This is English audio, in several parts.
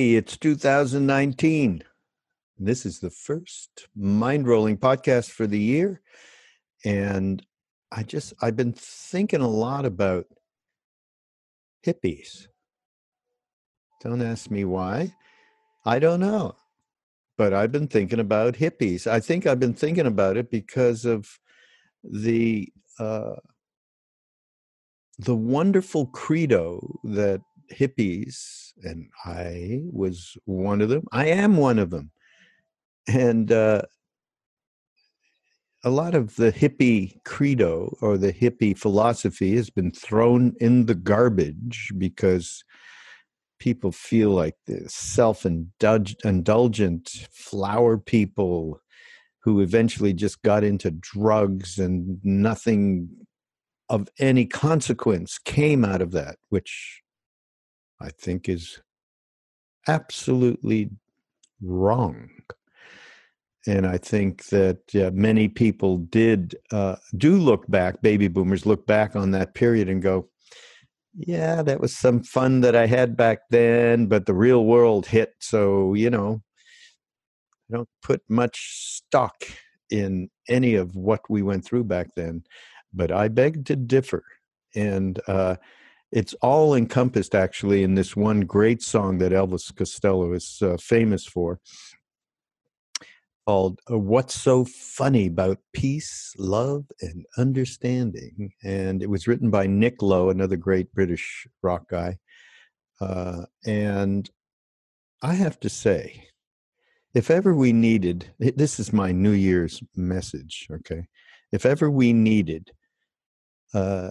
Hey, it's 2019. This is the first mind rolling podcast for the year. And I just, I've been thinking a lot about hippies. Don't ask me why. I don't know. But I've been thinking about hippies. I think I've been thinking about it because of the uh, the wonderful credo that hippies, and I was one of them. I am one of them. And uh, a lot of the hippie credo or the hippie philosophy has been thrown in the garbage because people feel like the self indulgent flower people who eventually just got into drugs and nothing of any consequence came out of that, which I think is absolutely wrong. And I think that uh, many people did uh, do look back, baby boomers look back on that period and go, yeah, that was some fun that I had back then, but the real world hit. So, you know, I don't put much stock in any of what we went through back then. But I beg to differ. And uh, it's all encompassed actually in this one great song that Elvis Costello is uh, famous for called uh, What's So Funny About Peace, Love, and Understanding. And it was written by Nick Lowe, another great British rock guy. Uh, and I have to say, if ever we needed, this is my New Year's message, okay? If ever we needed uh,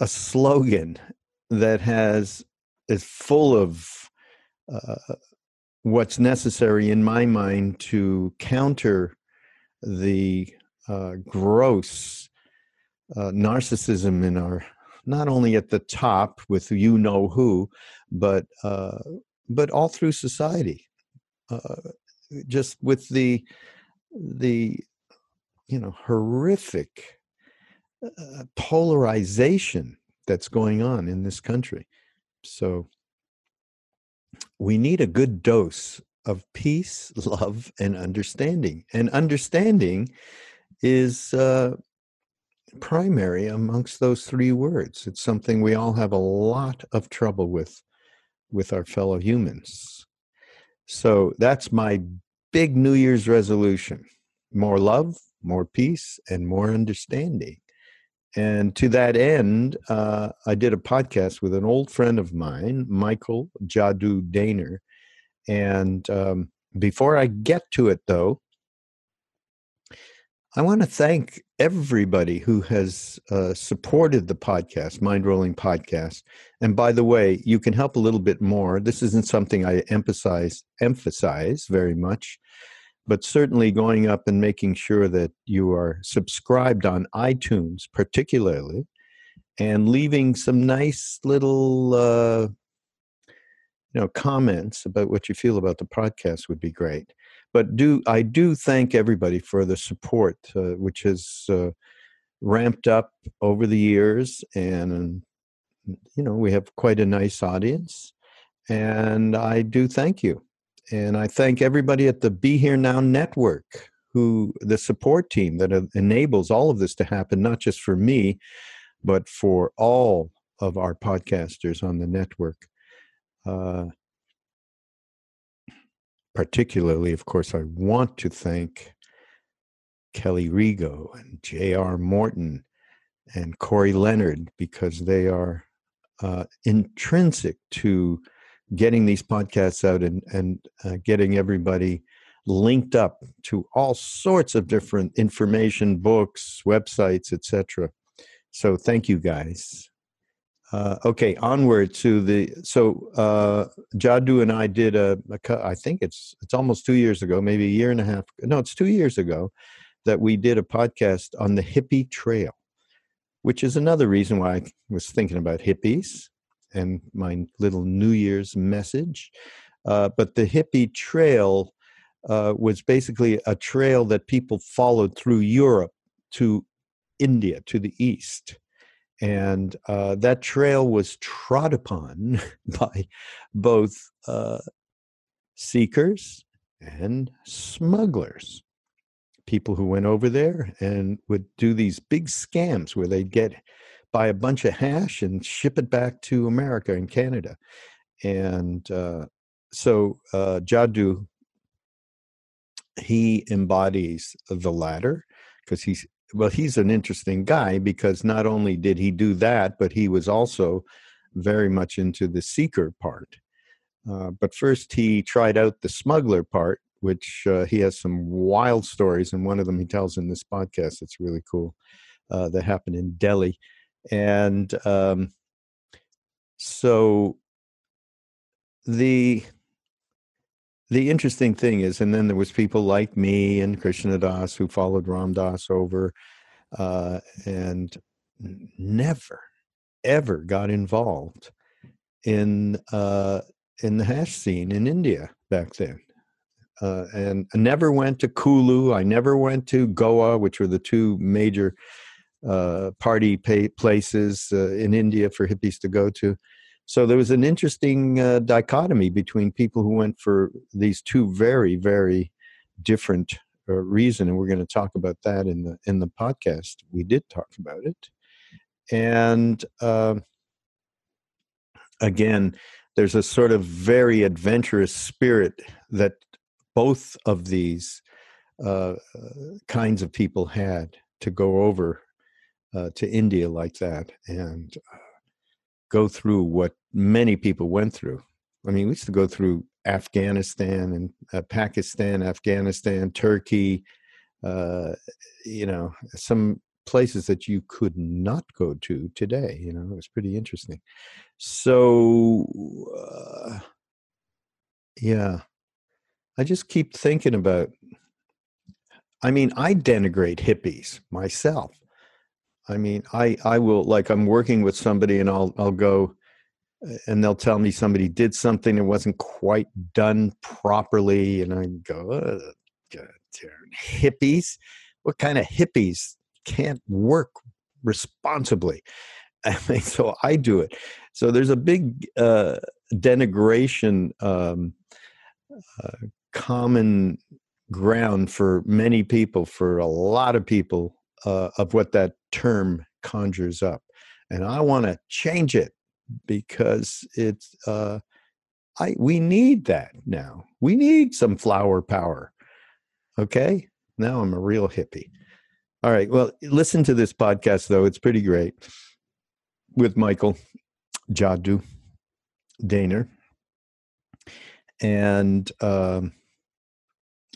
a slogan that has is full of uh, what's necessary in my mind to counter the uh, gross uh, narcissism in our not only at the top with you know who but uh, but all through society. Uh, just with the the you know horrific polarization that's going on in this country. So we need a good dose of peace, love, and understanding. And understanding is uh, primary amongst those three words. It's something we all have a lot of trouble with with our fellow humans. So that's my big New Year's resolution more love, more peace, and more understanding. And to that end, uh, I did a podcast with an old friend of mine, Michael Jadu Daner. And um, before I get to it, though, I want to thank everybody who has uh, supported the podcast, Mind Rolling Podcast. And by the way, you can help a little bit more. This isn't something I emphasize emphasize very much, but certainly going up and making sure that you are subscribed on iTunes, particularly, and leaving some nice little uh, you know comments about what you feel about the podcast would be great. But do I do thank everybody for the support, uh, which has uh, ramped up over the years, and you know we have quite a nice audience, and I do thank you. And I thank everybody at the Be Here Now Network who the support team that enables all of this to happen, not just for me, but for all of our podcasters on the network. Uh, particularly, of course, I want to thank Kelly Rigo and J.R. Morton and Corey Leonard because they are uh, intrinsic to getting these podcasts out and, and uh, getting everybody linked up to all sorts of different information, books, websites, etc. So thank you guys. Uh, okay, onward to the so uh, Jadu and I did a, a I think it's it's almost two years ago, maybe a year and a half. No, it's two years ago that we did a podcast on the hippie trail, which is another reason why I was thinking about hippies and my little New Year's message. Uh, but the hippie trail uh, was basically a trail that people followed through Europe to India, to the east. And uh, that trail was trod upon by both uh, seekers and smugglers. People who went over there and would do these big scams where they'd get buy a bunch of hash and ship it back to America and Canada. And uh, so uh, Jadu, he embodies the latter because he's well, he's an interesting guy because not only did he do that, but he was also very much into the seeker part. Uh, but first, he tried out the smuggler part, which uh, he has some wild stories, and one of them he tells in this podcast. It's really cool uh, that happened in Delhi and um, so the the interesting thing is, and then there was people like me and Krishna Das who followed Ram Dass over, uh, and never, ever got involved in uh, in the hash scene in India back then. Uh, and I never went to Kulu. I never went to Goa, which were the two major uh, party pay- places uh, in India for hippies to go to. So there was an interesting uh, dichotomy between people who went for these two very, very different uh, reasons, and we're going to talk about that in the in the podcast. We did talk about it, and um, again, there's a sort of very adventurous spirit that both of these uh, kinds of people had to go over uh, to India like that and uh, go through what many people went through. I mean, we used to go through Afghanistan and uh, Pakistan, Afghanistan, Turkey, uh, you know, some places that you could not go to today. You know, it was pretty interesting. So, uh, yeah, I just keep thinking about. I mean, I denigrate hippies myself. I mean, I I will like I'm working with somebody and I'll I'll go and they'll tell me somebody did something that wasn't quite done properly and I go, hippies? What kind of hippies can't work responsibly? I mean, so I do it. So there's a big uh, denigration um, uh, common ground for many people, for a lot of people, uh, of what that term conjures up. And I want to change it because it's uh, I we need that now. We need some flower power. Okay? Now I'm a real hippie. All right. Well, listen to this podcast though. It's pretty great with Michael Jadu Daner. And um,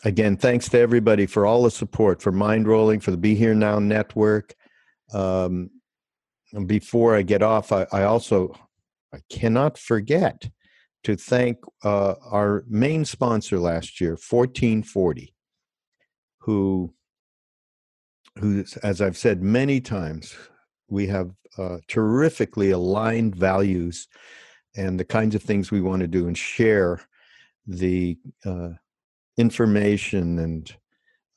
again, thanks to everybody for all the support for Mindrolling, for the Be Here Now Network, um, before I get off, I, I, also I cannot forget to thank uh, our main sponsor last year, 1440, who, who, as I've said many times, we have uh, terrifically aligned values and the kinds of things we want to do and share the uh, information and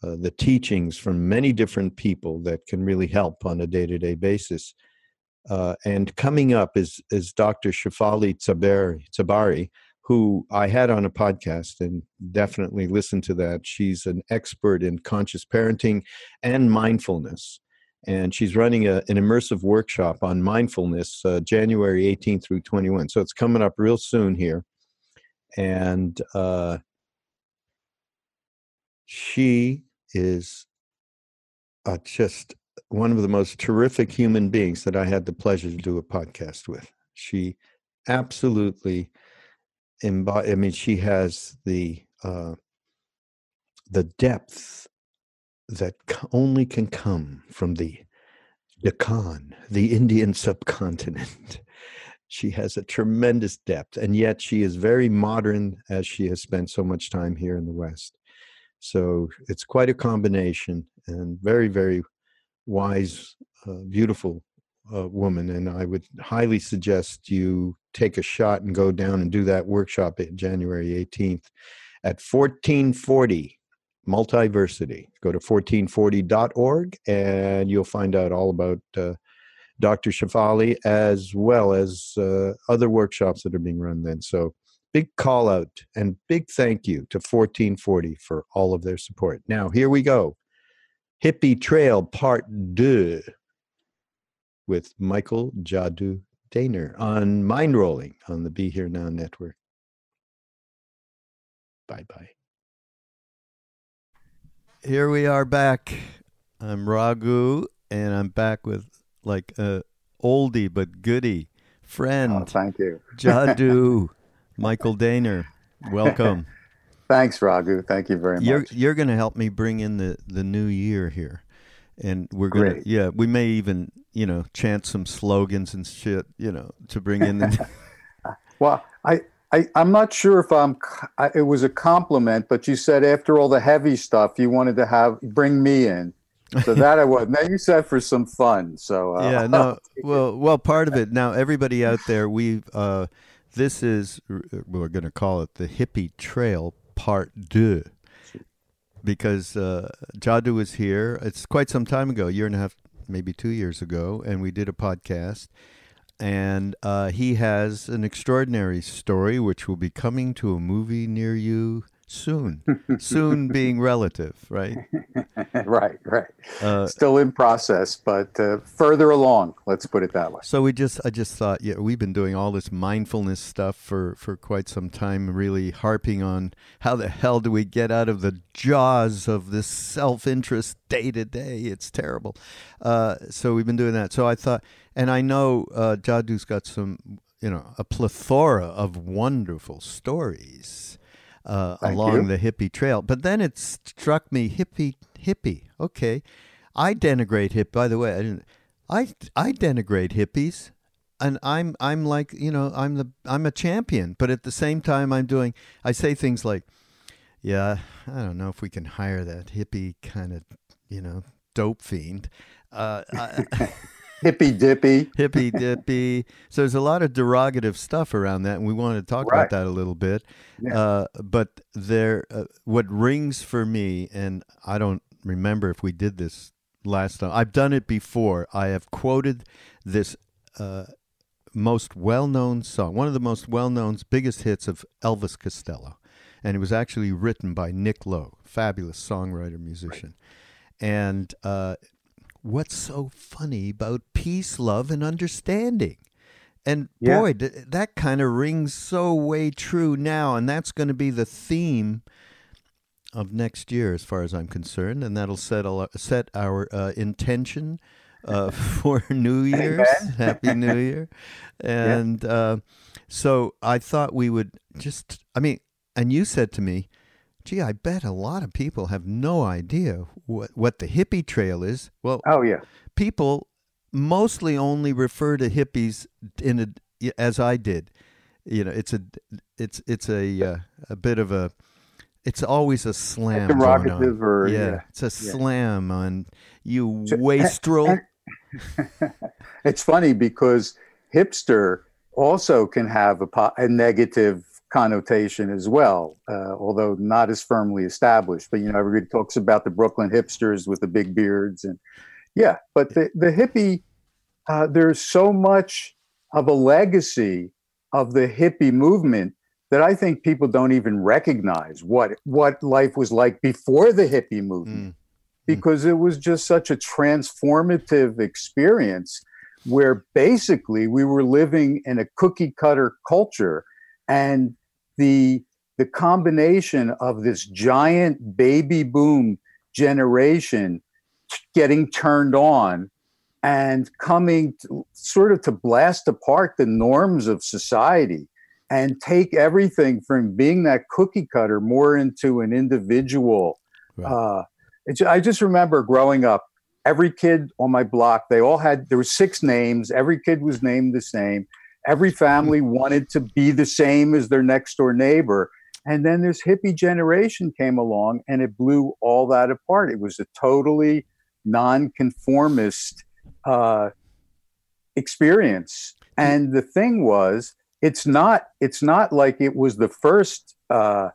uh, the teachings from many different people that can really help on a day-to-day basis. Uh, and coming up is is Dr. Shefali Tsabary, who I had on a podcast and definitely listen to that. She's an expert in conscious parenting and mindfulness. And she's running a, an immersive workshop on mindfulness uh, January 18 through 21. So it's coming up real soon here. And uh, she is uh, just one of the most terrific human beings that I had the pleasure to do a podcast with. She absolutely embody. I mean, she has the uh, the depth that only can come from the Deccan, the Indian subcontinent. she has a tremendous depth, and yet she is very modern as she has spent so much time here in the West. So it's quite a combination and very, very wise, uh, beautiful uh, woman. And I would highly suggest you take a shot and go down and do that workshop at January 18th at 1440 Multiversity. Go to 1440.org and you'll find out all about uh, Dr. Shefali as well as uh, other workshops that are being run then. So big call out and big thank you to 1440 for all of their support. Now, here we go. Hippie Trail Part 2 with Michael Jadu Daner on Mind Rolling on the Be Here Now network. Bye bye. Here we are back. I'm Raghu, and I'm back with like a oldie but goodie oh, friend. Oh, thank you. Jadu, Michael Daner. Welcome. Thanks, Raghu. Thank you very much. You're you're going to help me bring in the the new year here, and we're gonna Great. yeah we may even you know chant some slogans and shit you know to bring in the. well, I. I, I'm not sure if I'm. It was a compliment, but you said after all the heavy stuff, you wanted to have bring me in. So that I was. Now you said for some fun. So uh, yeah, no. Well, well, part of it. Now everybody out there, we've. Uh, this is we're going to call it the hippie trail part deux because uh, Jadu was here. It's quite some time ago, a year and a half, maybe two years ago, and we did a podcast. And uh, he has an extraordinary story, which will be coming to a movie near you soon. soon being relative, right? right, right. Uh, Still in process, but uh, further along. Let's put it that way. So we just, I just thought, yeah, we've been doing all this mindfulness stuff for for quite some time, really harping on how the hell do we get out of the jaws of this self interest day to day? It's terrible. Uh, so we've been doing that. So I thought, and I know uh, Jadu's got some, you know, a plethora of wonderful stories uh, along you. the hippie trail. But then it struck me, hippie, hippie. Okay, I denigrate hip. By the way, I didn't. I I denigrate hippies, and I'm I'm like you know I'm the I'm a champion. But at the same time, I'm doing. I say things like, yeah, I don't know if we can hire that hippie kind of you know dope fiend. Uh, I, hippy dippy. hippy dippy. So there's a lot of derogative stuff around that, and we wanted to talk right. about that a little bit. Yeah. Uh, but there, uh, what rings for me, and I don't remember if we did this last time. I've done it before. I have quoted this uh, most well-known song, one of the most well-known, biggest hits of Elvis Costello, and it was actually written by Nick Lowe, fabulous songwriter musician. Right. And uh, what's so funny about peace, love, and understanding? And yeah. boy, that kind of rings so way true now. And that's going to be the theme of next year, as far as I'm concerned. And that'll set, a, set our uh, intention uh, for New Year's. Happy New Year. And yeah. uh, so I thought we would just, I mean, and you said to me, gee, I bet a lot of people have no idea what, what the hippie trail is. Well, oh yeah, people mostly only refer to hippies in a, as I did. You know, it's a it's it's a uh, a bit of a it's always a slam. Derogative or yeah, yeah, it's a yeah. slam on you so, eh, wastrel. Eh, eh, it's funny because hipster also can have a, a negative connotation as well, uh, although not as firmly established. But you know, everybody talks about the Brooklyn hipsters with the big beards, and yeah. But the the hippie, uh, there's so much of a legacy of the hippie movement that I think people don't even recognize what what life was like before the hippie movement, mm. because it was just such a transformative experience where basically we were living in a cookie cutter culture and the the combination of this giant baby boom generation getting turned on and coming to, sort of to blast apart the norms of society and take everything from being that cookie cutter more into an individual. Right. Uh, I just remember growing up, every kid on my block, they all had, there were six names. Every kid was named the same. Every family wanted to be the same as their next door neighbor. And then this hippie generation came along and it blew all that apart. It was a totally nonconformist uh, experience. And the thing was, it's not it's not like it was the first uh,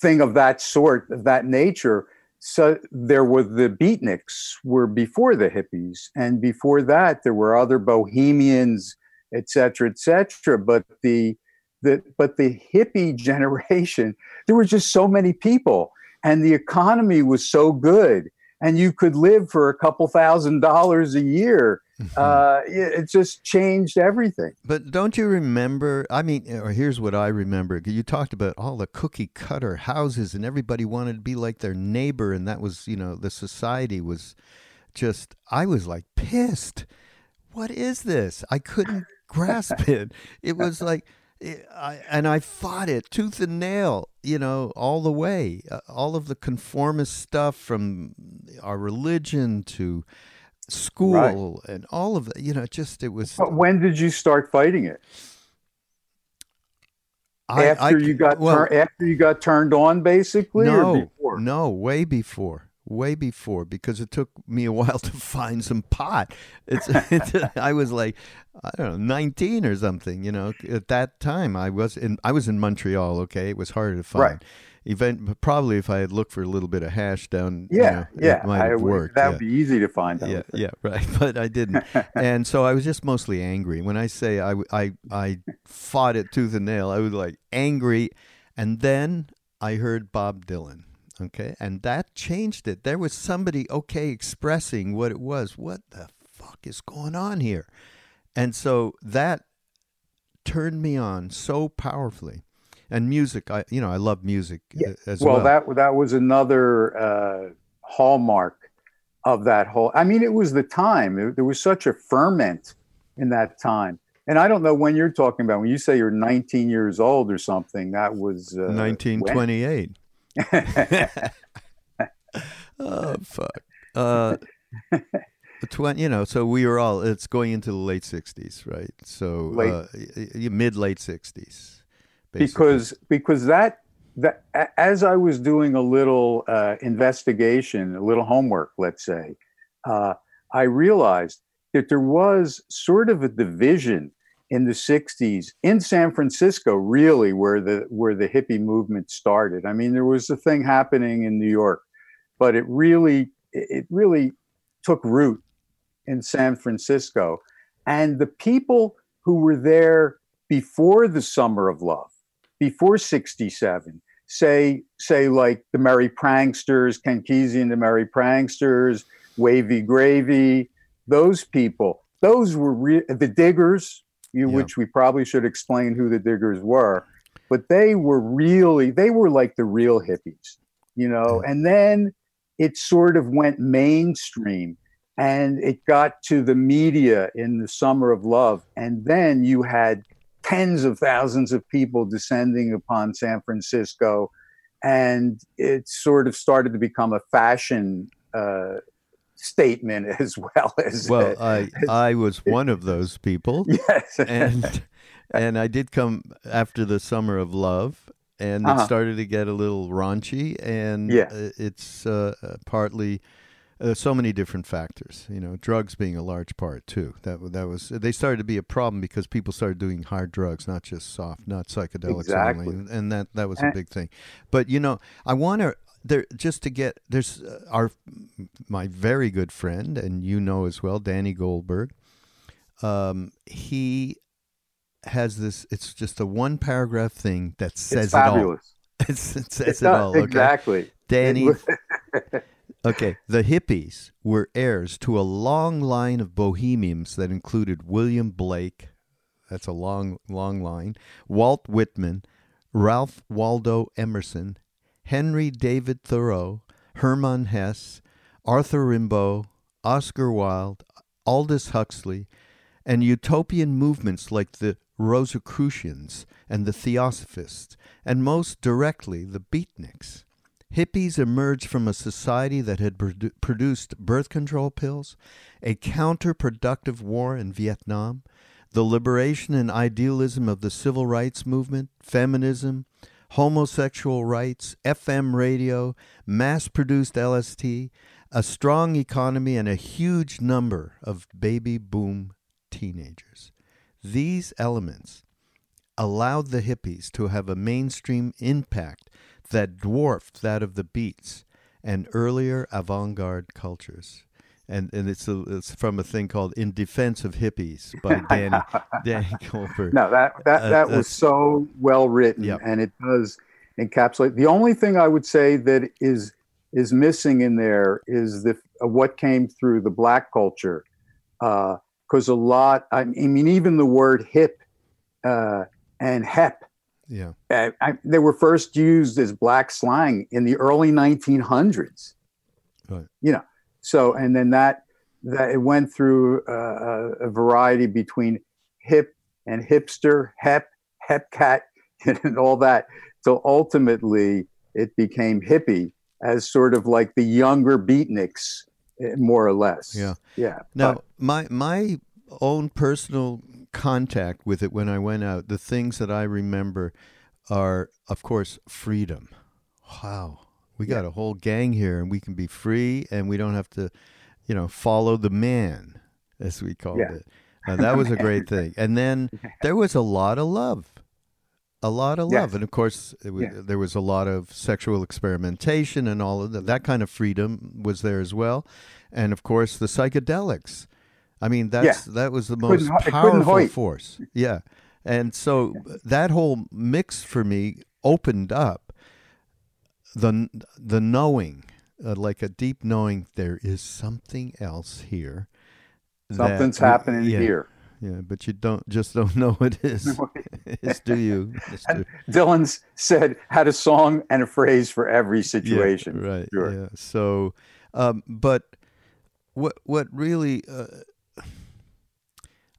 thing of that sort, of that nature. So there were the beatniks were before the hippies, and before that there were other bohemians, etc., etc. But the the but the hippie generation, there were just so many people, and the economy was so good and you could live for a couple thousand dollars a year. Mm-hmm. Uh, it, just changed everything. But don't you remember? I mean, or here's what I remember. You talked about all the cookie cutter houses, and everybody wanted to be like their neighbor, and that was, you know, the society was just. I was like pissed. What is this? I couldn't grasp it. It was like I, and I fought it tooth and nail, you know, all the way. Uh, all of the conformist stuff from our religion to school right. and all of it, you know, just it was. But when did you start fighting it? I, after I, you got well, tur- after you got turned on, basically. No, no, way before way before because it took me a while to find some pot. It's, it's I was like I don't know 19 or something, you know. At that time I was in I was in Montreal, okay? It was harder to find. Right. Event probably if I had looked for a little bit of hash down, yeah, you know, yeah, it might have worked. That would yeah. be easy to find. Yeah, yeah, right. But I didn't, and so I was just mostly angry. When I say I, I, I fought it tooth and nail, I was like angry, and then I heard Bob Dylan Okay. And that changed it. There was somebody, okay, expressing what it was. What the fuck is going on here? And so that turned me on so powerfully. And music, I you know, I love music uh, yeah. as well. Well, that that was another uh, hallmark of that whole. I mean, it was the time. It, there was such a ferment in that time. And I don't know when you're talking about when you say you're 19 years old or something. That was uh, 1928. Oh fuck. Uh, twenty. You know, so we were all. It's going into the late sixties, right? So late. Uh, mid late sixties. Because because that that as I was doing a little uh, investigation, a little homework, let's say, uh, I realized that there was sort of a division in the 60s in San Francisco really where the where the hippie movement started. I mean there was a thing happening in New York but it really it really took root in San Francisco and the people who were there before the summer of love before 67 say say like the merry pranksters ken kesey and the merry pranksters wavy gravy those people those were re- the diggers yeah. which we probably should explain who the diggers were. But they were really, they were like the real hippies, you know. And then it sort of went mainstream and it got to the media in the summer of love. And then you had tens of thousands of people descending upon San Francisco. And it sort of started to become a fashion uh, statement as well as well i i was one of those people yes and and i did come after the summer of love and uh-huh. it started to get a little raunchy and yeah. it's uh, partly uh, so many different factors you know drugs being a large part too that that was they started to be a problem because people started doing hard drugs not just soft not psychedelics exactly. only and that that was a big thing but you know i want to there just to get there's uh, our my very good friend and you know as well Danny Goldberg um, he has this. It's just a one paragraph thing that says it's fabulous. it all. It's, it says it, it all. Okay? Exactly, Danny. okay, the hippies were heirs to a long line of bohemians that included William Blake. That's a long, long line. Walt Whitman, Ralph Waldo Emerson, Henry David Thoreau, Hermann Hesse, Arthur Rimbaud, Oscar Wilde, Aldous Huxley, and utopian movements like the Rosicrucians and the Theosophists, and most directly the Beatniks. Hippies emerged from a society that had produ- produced birth control pills, a counterproductive war in Vietnam, the liberation and idealism of the civil rights movement, feminism, homosexual rights, FM radio, mass produced LSD, a strong economy, and a huge number of baby boom teenagers. These elements allowed the hippies to have a mainstream impact that dwarfed that of the Beats and earlier avant garde cultures. And, and it's, a, it's from a thing called In Defense of Hippies by Danny, Danny Goldberg. No, that, that, Uh, that was so well written Yep. and it does encapsulate. The only thing I would say that is is missing in there is the uh, what came through the black culture. Because a lot, I mean, even the word hip uh, and hep Yeah. uh, I, they were first used as black slang in the early 1900s. Right. You know, so and then that that it went through uh, a, variety between hip and hipster, hep, hepcat, and all that. So ultimately, it became hippie as sort of like the younger beatniks, eh, more or less. Yeah. yeah. Now, but- my my own personal contact with it when I went out, the things that I remember are, of course, freedom. Wow, we got a whole gang here, and we can be free, and we don't have to, you know, follow the man, as we called Yeah. it. Uh, that was a great thing. And then there was a lot of love. A lot of love, Yes. and of course, it was, Yes. there was a lot of sexual experimentation and all of that. That kind of freedom was there as well, and of course, the psychedelics. I mean, that's that was the most Couldn't ho- it couldn't powerful force. Yeah, and so that whole mix for me opened up the the knowing, uh, like a deep knowing, there is something else here. something's we- happening yeah, here. Yeah, but you don't just don't know what it is. Is do you? Mister? Dylan's said had a song and a phrase for every situation. Yeah, right. Sure. Yeah. So, um, but what what really, uh,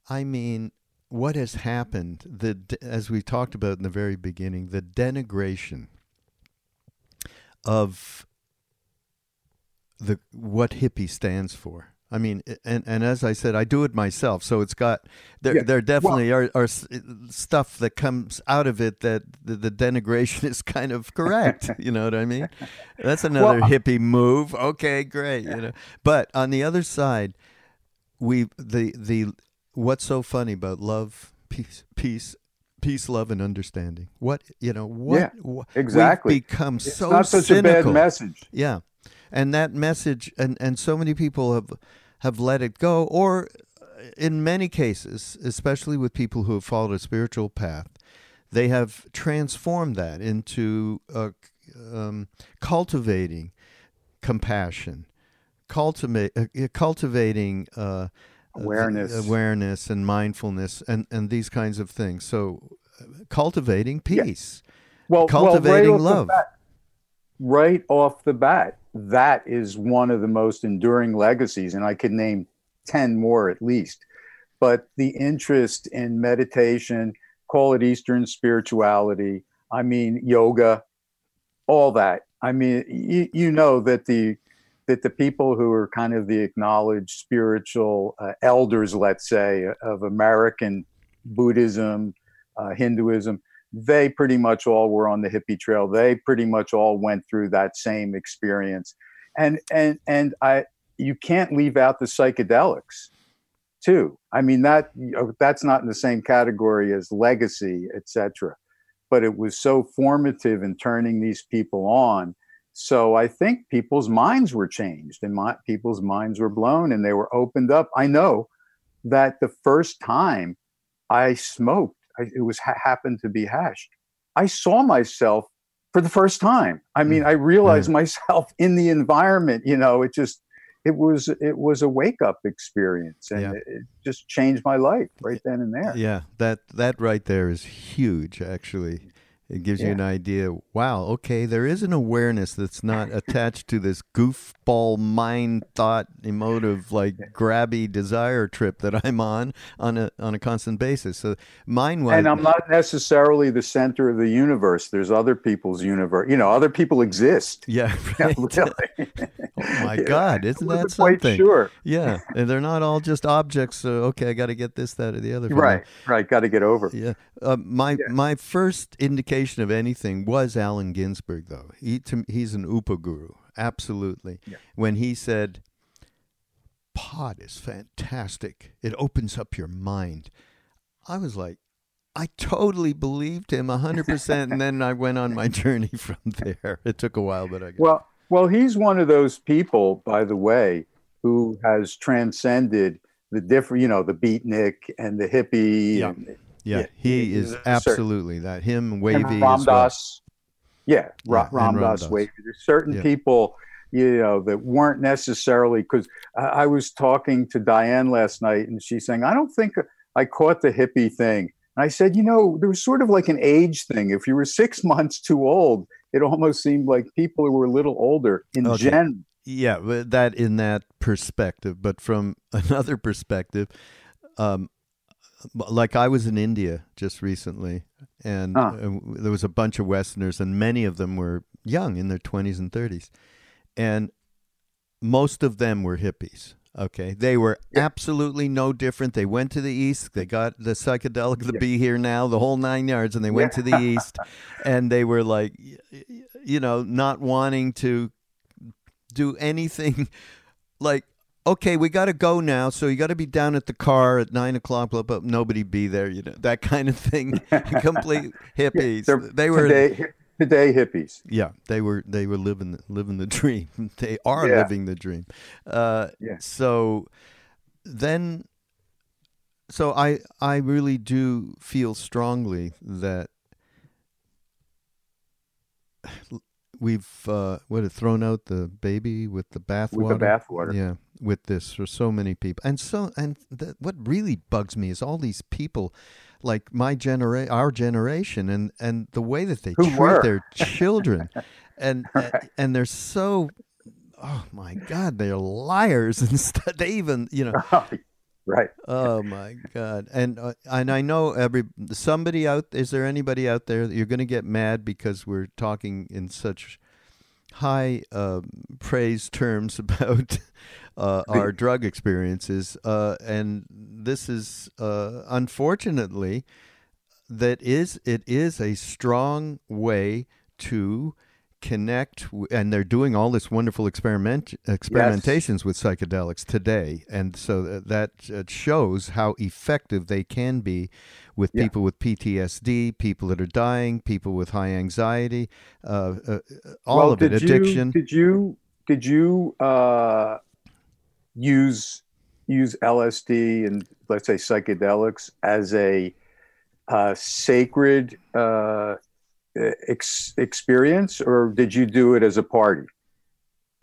I mean, what has happened? The as we talked about in the very beginning, the denigration of the what hippie stands for. I mean, and and as I said, I do it myself, so it's got there. Yeah, There definitely are, are uh, stuff that comes out of it that the, the denigration is kind of correct. you know what I mean? That's another Well, uh hippie move. Okay, great. You know, but on the other side, we the the what's so funny about love, peace, peace, peace, love, and understanding. What you know? What Yeah, exactly. We've become It's so not such cynical. a bad message. Yeah, and that message, and and so many people have have let it go, or uh, in many cases, especially with people who have followed a spiritual path, they have transformed that into uh, um, cultivating compassion, cultivate, uh, cultivating uh, Awareness. awareness, and mindfulness, and and these kinds of things. So, uh, cultivating Yeah. peace. Well, Cultivating well, right love. bat- right off the bat, that is one of the most enduring legacies, and I could name ten more at least. But the interest in meditation, call it Eastern spirituality. I mean, yoga, all that. I mean, you, you know that the that the people who are kind of the acknowledged spiritual uh, elders, let's say, of American Buddhism, uh, Hinduism, they pretty much all were on the hippie trail. They pretty much all went through that same experience, and and and I you can't leave out the psychedelics, too. I mean that know, that's not in the same category as legacy, etc. But it was so formative in turning these people on. So I think people's minds were changed, and my, people's minds were blown, and they were opened up. I know that the first time I smoked I, it was ha- happened to be hash. I saw myself for the first time. I mean, I mm-hmm. realized Yeah. myself in the environment. You know, it just it was it was a wake up experience, and Yeah. it, it just changed my life right then and there. Yeah, that that right there is huge. Actually, it gives you an idea. Wow, okay, there is an awareness that's not attached to this goofball mind thought emotive like grabby desire trip that I'm on on a on a constant basis. So mind wise, And I'm not necessarily the center of the universe. There's other people's universe. You know, other people exist. yeah, Yeah, right. really. oh my. God, isn't that something? Sure. Yeah, and they're not all just objects. So okay, I got to get this, that, or the other. Right. Right. Got to get over. Yeah. Uh, my Yeah. my first indication of anything was Allen Ginsberg, though. He to, he's an Upa guru, absolutely. Yeah. When he said, "Pot is fantastic. It opens up your mind," I was like, I totally believed him hundred percent, and then I went on my journey from there. It took a while, but I got. Well, well, he's one of those people, by the way, who has transcended the different, you know, the beatnik and the hippie. Yeah. And, yeah, yeah, he he- is he's a certain- absolutely that. Him wavy as Ram well. Yeah, Ra- Yeah, and Ram Ram Dass Dass. wavy. There's certain Yeah. people, you know, that weren't necessarily because I, I was talking to Diane last night, and she's saying, "I don't think I caught the hippie thing." And I said, "You know, there was sort of like an age thing. If you were six months too old, it almost seemed like people who were a little older in Okay. general." Yeah, that in that perspective, but from another perspective, um, like I was in India just recently, and Huh. uh, there was a bunch of Westerners, and many of them were young, in their twenties and thirties, and most of them were hippies. Okay, they were Yeah. absolutely no different. They went to the east. They got the psychedelic, the Yeah. be here now, the whole nine yards, and they went Yeah. to the east, and they were like, you know, not wanting to do anything like okay we got to go now so you got to be down at the car at nine o'clock blah, blah, nobody be there you know that kind of thing complete hippies they were today hippies. yeah they were they were living the, living the dream they are Yeah. living the dream uh Yeah. so then so i i really do feel strongly that we've uh what have thrown out the baby with the bathwater With the bathwater. yeah with this for so many people and so and th- what really bugs me is all these people like my generation, our generation and and the way that they Who treat were. their children and Right. and they're so oh my god they're liars and stuff they even you know right. Oh my God! And uh, and I know every somebody out. Is there anybody out there that you're going to get mad because we're talking in such high um, praise terms about uh, our drug experiences? Uh, and this is uh, unfortunately that is it is a strong way to connect w- and they're doing all this wonderful experiment experimentations with psychedelics today and so th- that uh, shows how effective they can be with Yeah. people with PTSD people that are dying people with high anxiety uh, uh, all well, of it addiction You, did you did you uh, use use LSD and let's say psychedelics as a uh, sacred uh, ex- experience, or did you do it as a party?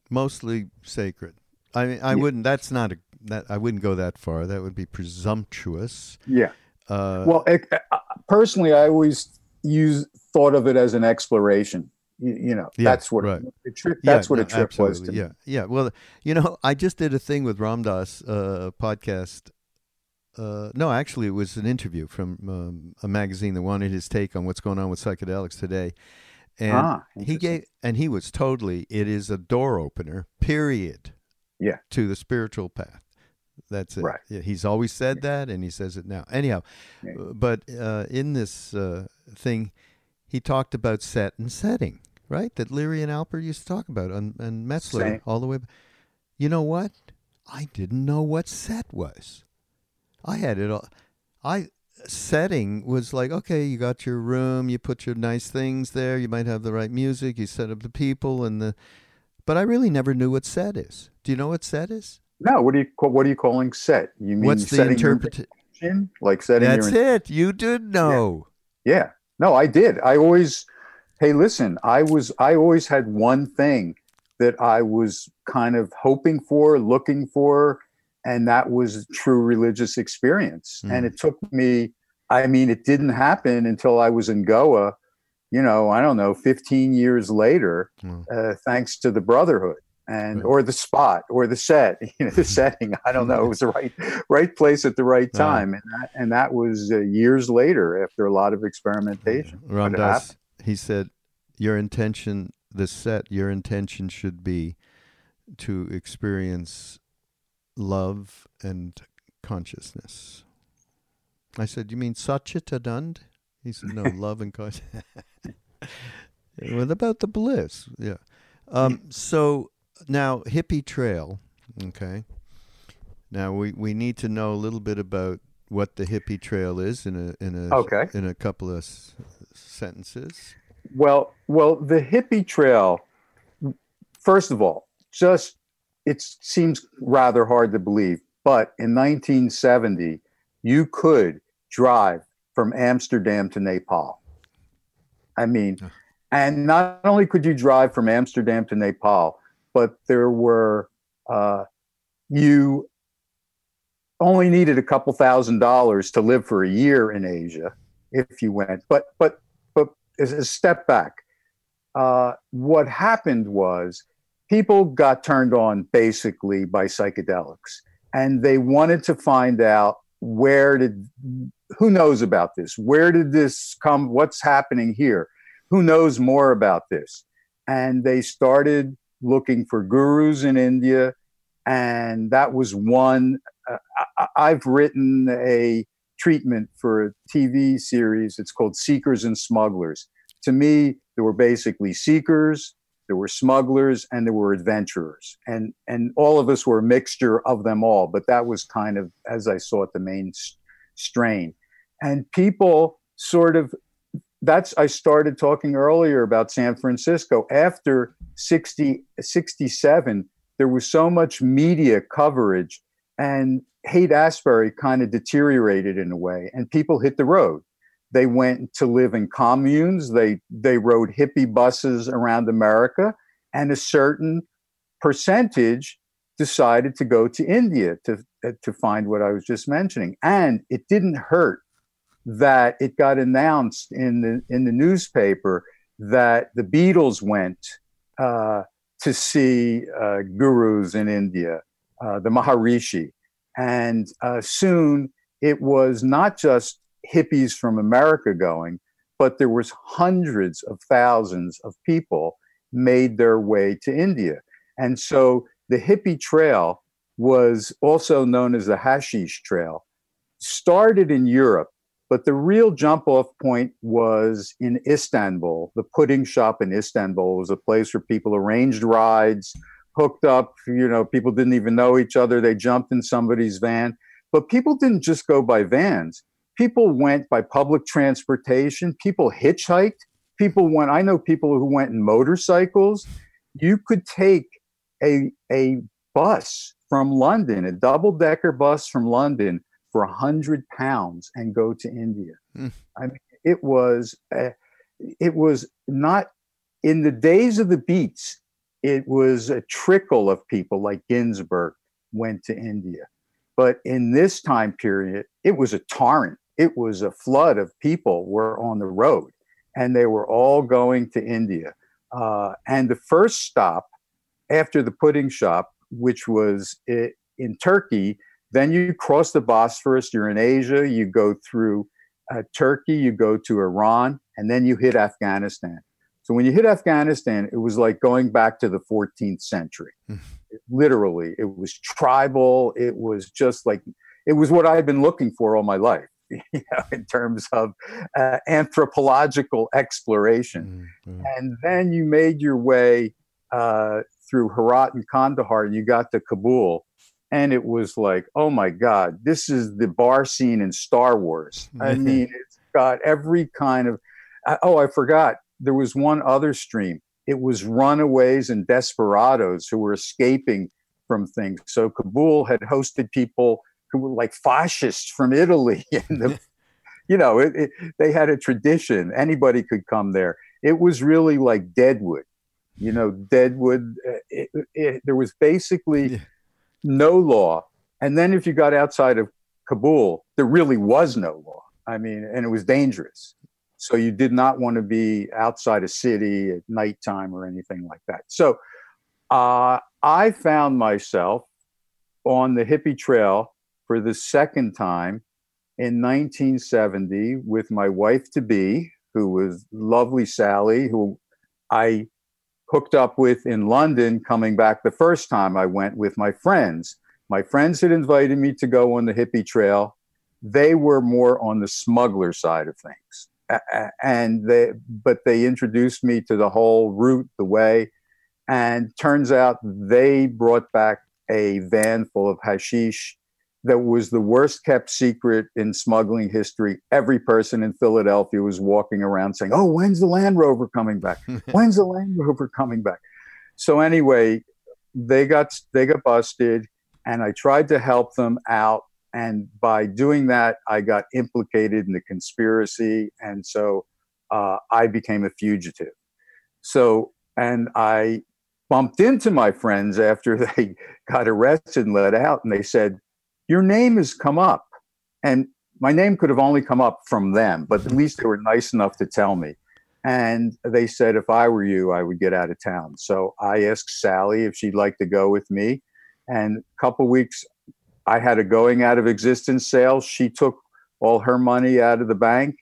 mostly sacred i mean i Yeah. wouldn't that's not a that i wouldn't go that far that would be presumptuous Yeah. uh, Well, ec- uh, personally, I always use thought of it as an exploration. You, you know, Yeah, that's what right. a trip. That's what no, a trip was to absolutely. me. Yeah, yeah. Well, you know, I just did a thing with Ram Dass uh, podcast. Uh, no, actually, it was an interview from um, a magazine that wanted his take on what's going on with psychedelics today, and Ah, he gave, and he was totally. It is a door opener. Period. Yeah. To the spiritual path. That's it. Right. Yeah, he's always said that, and he says it now. Anyhow, Yeah. but uh, in this uh, thing, he talked about set and setting, right? That Leary and Alpert used to talk about, and, and Metzner Same. all the way. You know what? I didn't know what set was. I had it all. I setting was like okay, you got your room, you put your nice things there, you might have the right music, you set up the people and the. But I really never knew what set is. Do you know what set is? No, what do you what are you calling set? You mean What's the setting your- interpret? intention, like setting. That's it. You did know. Yeah. yeah. No, I did. I always. Hey, listen. I was. I always had one thing that I was kind of hoping for, looking for, and that was true religious experience. Mm. And it took me. I mean, it didn't happen until I was in Goa. You know, I don't know, 15 years later, mm. uh, thanks to the Brotherhood and or the spot or the set you know the setting i don't know it was the right right place at the right time and that, and that was uh, years later after a lot of experimentation he said your intention the set your intention should be to experience love and consciousness. I said you mean satchitanand? He said no love and consciousness what about the bliss? Yeah. Um, so now hippie trail okay? Now we, we need to know a little bit about what the hippie trail is in a in a okay. in a couple of sentences well well the hippie trail first of all just it seems rather hard to believe but in 1970 you could drive from amsterdam to nepal i mean and not only could you drive from amsterdam to nepal but there were uh, you only needed a couple thousand dollars to live for a year in Asia if you went. But but as a step back, uh, what happened was people got turned on basically by psychedelics, and they wanted to find out where did who knows about this? Where did this come? What's happening here? Who knows more about this? And they started looking for gurus in India. And that was one. Uh, I, have written a treatment for a TV series. It's called Seekers and Smugglers. To me, there were basically seekers, there were smugglers, and there were adventurers. And, and all of us were a mixture of them all. But that was kind of, as I saw it, the main strain. And people sort of that's I started talking earlier about San Francisco. After 60, 67, there was so much media coverage, and Haight Ashbury kind of deteriorated in a way, and people hit the road. They went to live in communes. They they rode hippie buses around America, and a certain percentage decided to go to India to to find what I was just mentioning. And it didn't hurt that it got announced in the in the newspaper that the Beatles went uh, to see uh, gurus in India, uh, the Maharishi, and uh, soon it was not just hippies from America going, but there was hundreds of thousands of people made their way to India, and so the hippie trail was also known as the hashish trail. Started in Europe but the real jump off point was in Istanbul. The pudding shop in Istanbul was a place where people arranged rides, hooked up. You know, people didn't even know each other. They jumped in somebody's van. But people didn't just go by vans. People went by public transportation. People hitchhiked. People went, I know people who went in motorcycles. You could take a, a bus from London, a double decker bus from London for a hundred pounds and go to India. Mm. I mean, it was uh, it was not in the days of the beats. It was a trickle of people like Ginsberg went to India, but in this time period, it was a torrent. It was a flood of people were on the road, and they were all going to India. Uh, and the first stop after the pudding shop, which was in Turkey, then you cross the Bosphorus, you're in Asia, you go through uh, Turkey, you go to Iran, and then you hit Afghanistan. So when you hit Afghanistan, it was like going back to the 14th century. Hmm. Literally, it was tribal. It was just like, it was what I had been looking for all my life. You know, in terms of uh, anthropological exploration. Mm-hmm. And then you made your way uh, through Herat and Kandahar, and you got to Kabul and it was like, oh my God, this is the bar scene in Star Wars. I mean, it's got every kind of. Oh, I forgot. There was one other stream. It was runaways and desperados who were escaping from things. So Kabul had hosted people who were like fascists from Italy. And, the, you know, it, it, they had a tradition. Anybody could come there. It was really like Deadwood. You know, Deadwood, uh, it, there was basically yeah. no law. And then if you got outside of Kabul, there really was no law. I mean, and it was dangerous. So you did not want to be outside a city at nighttime or anything like that. So uh, I found myself on the hippie trail for the second time in 1970 with my wife to be, who was lovely Sally, who I hooked up with in London coming back the first time I went with my friends. My friends had invited me to go on the hippie trail. They were more on the smuggler side of things. And they, but they introduced me to the whole route, the way, and turns out they brought back a van full of hashish that was the worst kept secret in smuggling history. Every person in Philadelphia was walking around saying, "Oh, when's the Land Rover coming back? When's the Land Rover coming back?" So anyway, they got they got busted and I tried to help them out. And by doing that, I got implicated in the conspiracy. And so uh, I became a fugitive. So, and I bumped into my friends after they got arrested and let out, and they said, Your name has come up. And my name could have only come up from them, but at least they were nice enough to tell me. And they said, if I were you, I would get out of town. So I asked Sally if she'd like to go with me. And a couple weeks, I had a going out of existence sale. She took all her money out of the bank.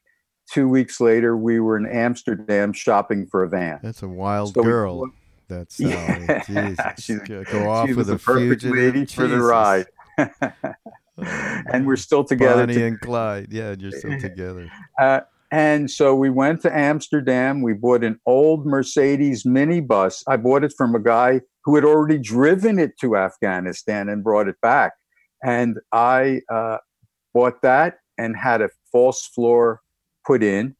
Two weeks later, we were in Amsterdam shopping for a van. That's a wild so girl. We, That's yeah. Jesus. go off with a perfect lady Jesus. for the ride. and we're still together. Bonnie to- and Clyde. Yeah, you're still together. Uh, and so we went to Amsterdam. We bought an old Mercedes minibus. I bought it from a guy who had already driven it to Afghanistan and brought it back. And I uh, bought that and had a false floor put in,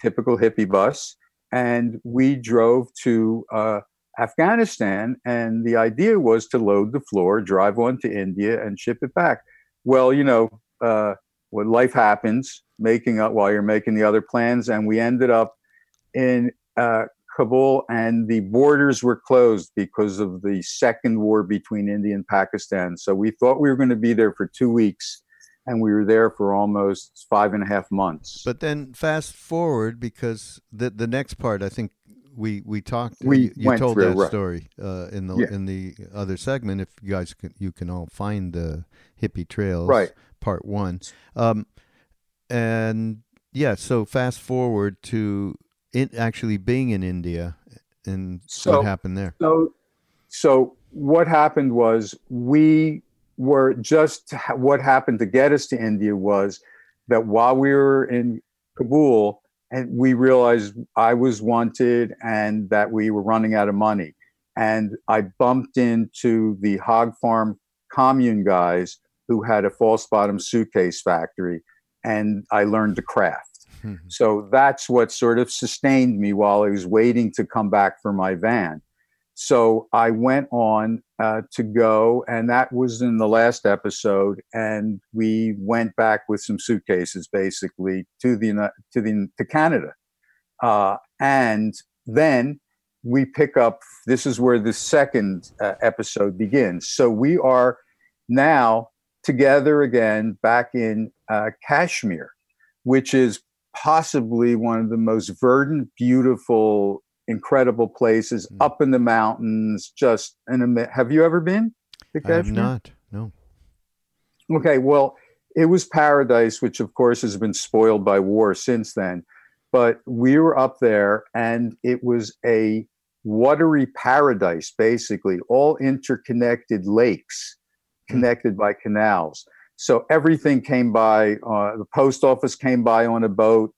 typical hippie bus. And we drove to uh, Afghanistan. And the idea was to load the floor, drive on to India, and ship it back. Well, you know, uh, what life happens, making up while you're making the other plans. And we ended up in uh, Kabul, and the borders were closed because of the second war between India and Pakistan. So we thought we were going to be there for two weeks, and we were there for almost five and a half months. But then fast forward because the the next part, I think we we talked. We you, you told that right. story uh, in the Yeah. in the other segment. If you guys can, you can all find the hippie trails, Right. Part one, um, and yeah. So fast forward to it actually being in India, and So- what happened there? So, so what happened was we were just what happened to get us to India was that while we were in Kabul, and we realized I was wanted and that we were running out of money, and I bumped into the hog farm commune guys who had a false bottom suitcase factory, and I learned to craft. Mhm. So that's what sort of sustained me while I was waiting to come back for my van. So I went on uh, to go, and that was in the last episode. And we went back with some suitcases, basically to the to the to Canada, uh, and then we pick up. This is where the second uh, episode begins. So we are now together again back in uh, Kashmir, which is possibly one of the most verdant, beautiful, incredible places Mm. up in the mountains. Just an have you ever been I have not. No. Okay, well, it was paradise, which of course has been spoiled by war since then. But we were up there, and it was a watery paradise, basically, all interconnected lakes connected by canals. So everything came by. Uh, the post office came by on a boat.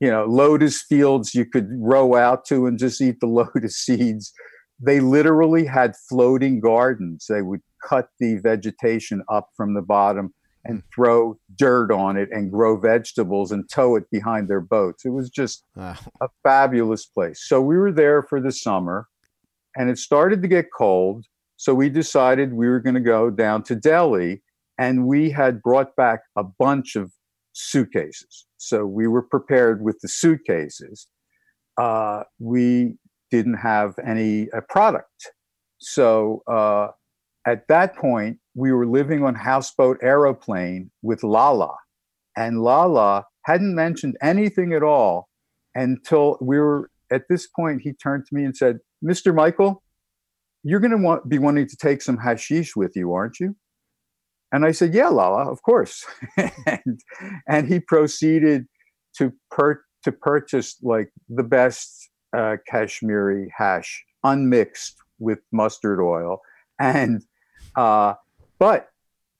You know, lotus fields you could row out to and just eat the lotus seeds. They literally had floating gardens. They would cut the vegetation up from the bottom and throw dirt on it and grow vegetables and tow it behind their boats. It was just Wow. a fabulous place. So we were there for the summer and it started to get cold. So we decided we were going to go down to Delhi and we had brought back a bunch of suitcases. So we were prepared with the suitcases. Uh, we didn't have any uh, product. So uh, at that point, we were living on houseboat aeroplane with Lala. And Lala hadn't mentioned anything at all until we were at this point. He turned to me and said, Mr. Michael, you're going to want, be wanting to take some hashish with you, aren't you? And I said, Yeah, Lala, of course. and, and he proceeded to, per- to purchase like the best uh, Kashmiri hash unmixed with mustard oil. And, uh, but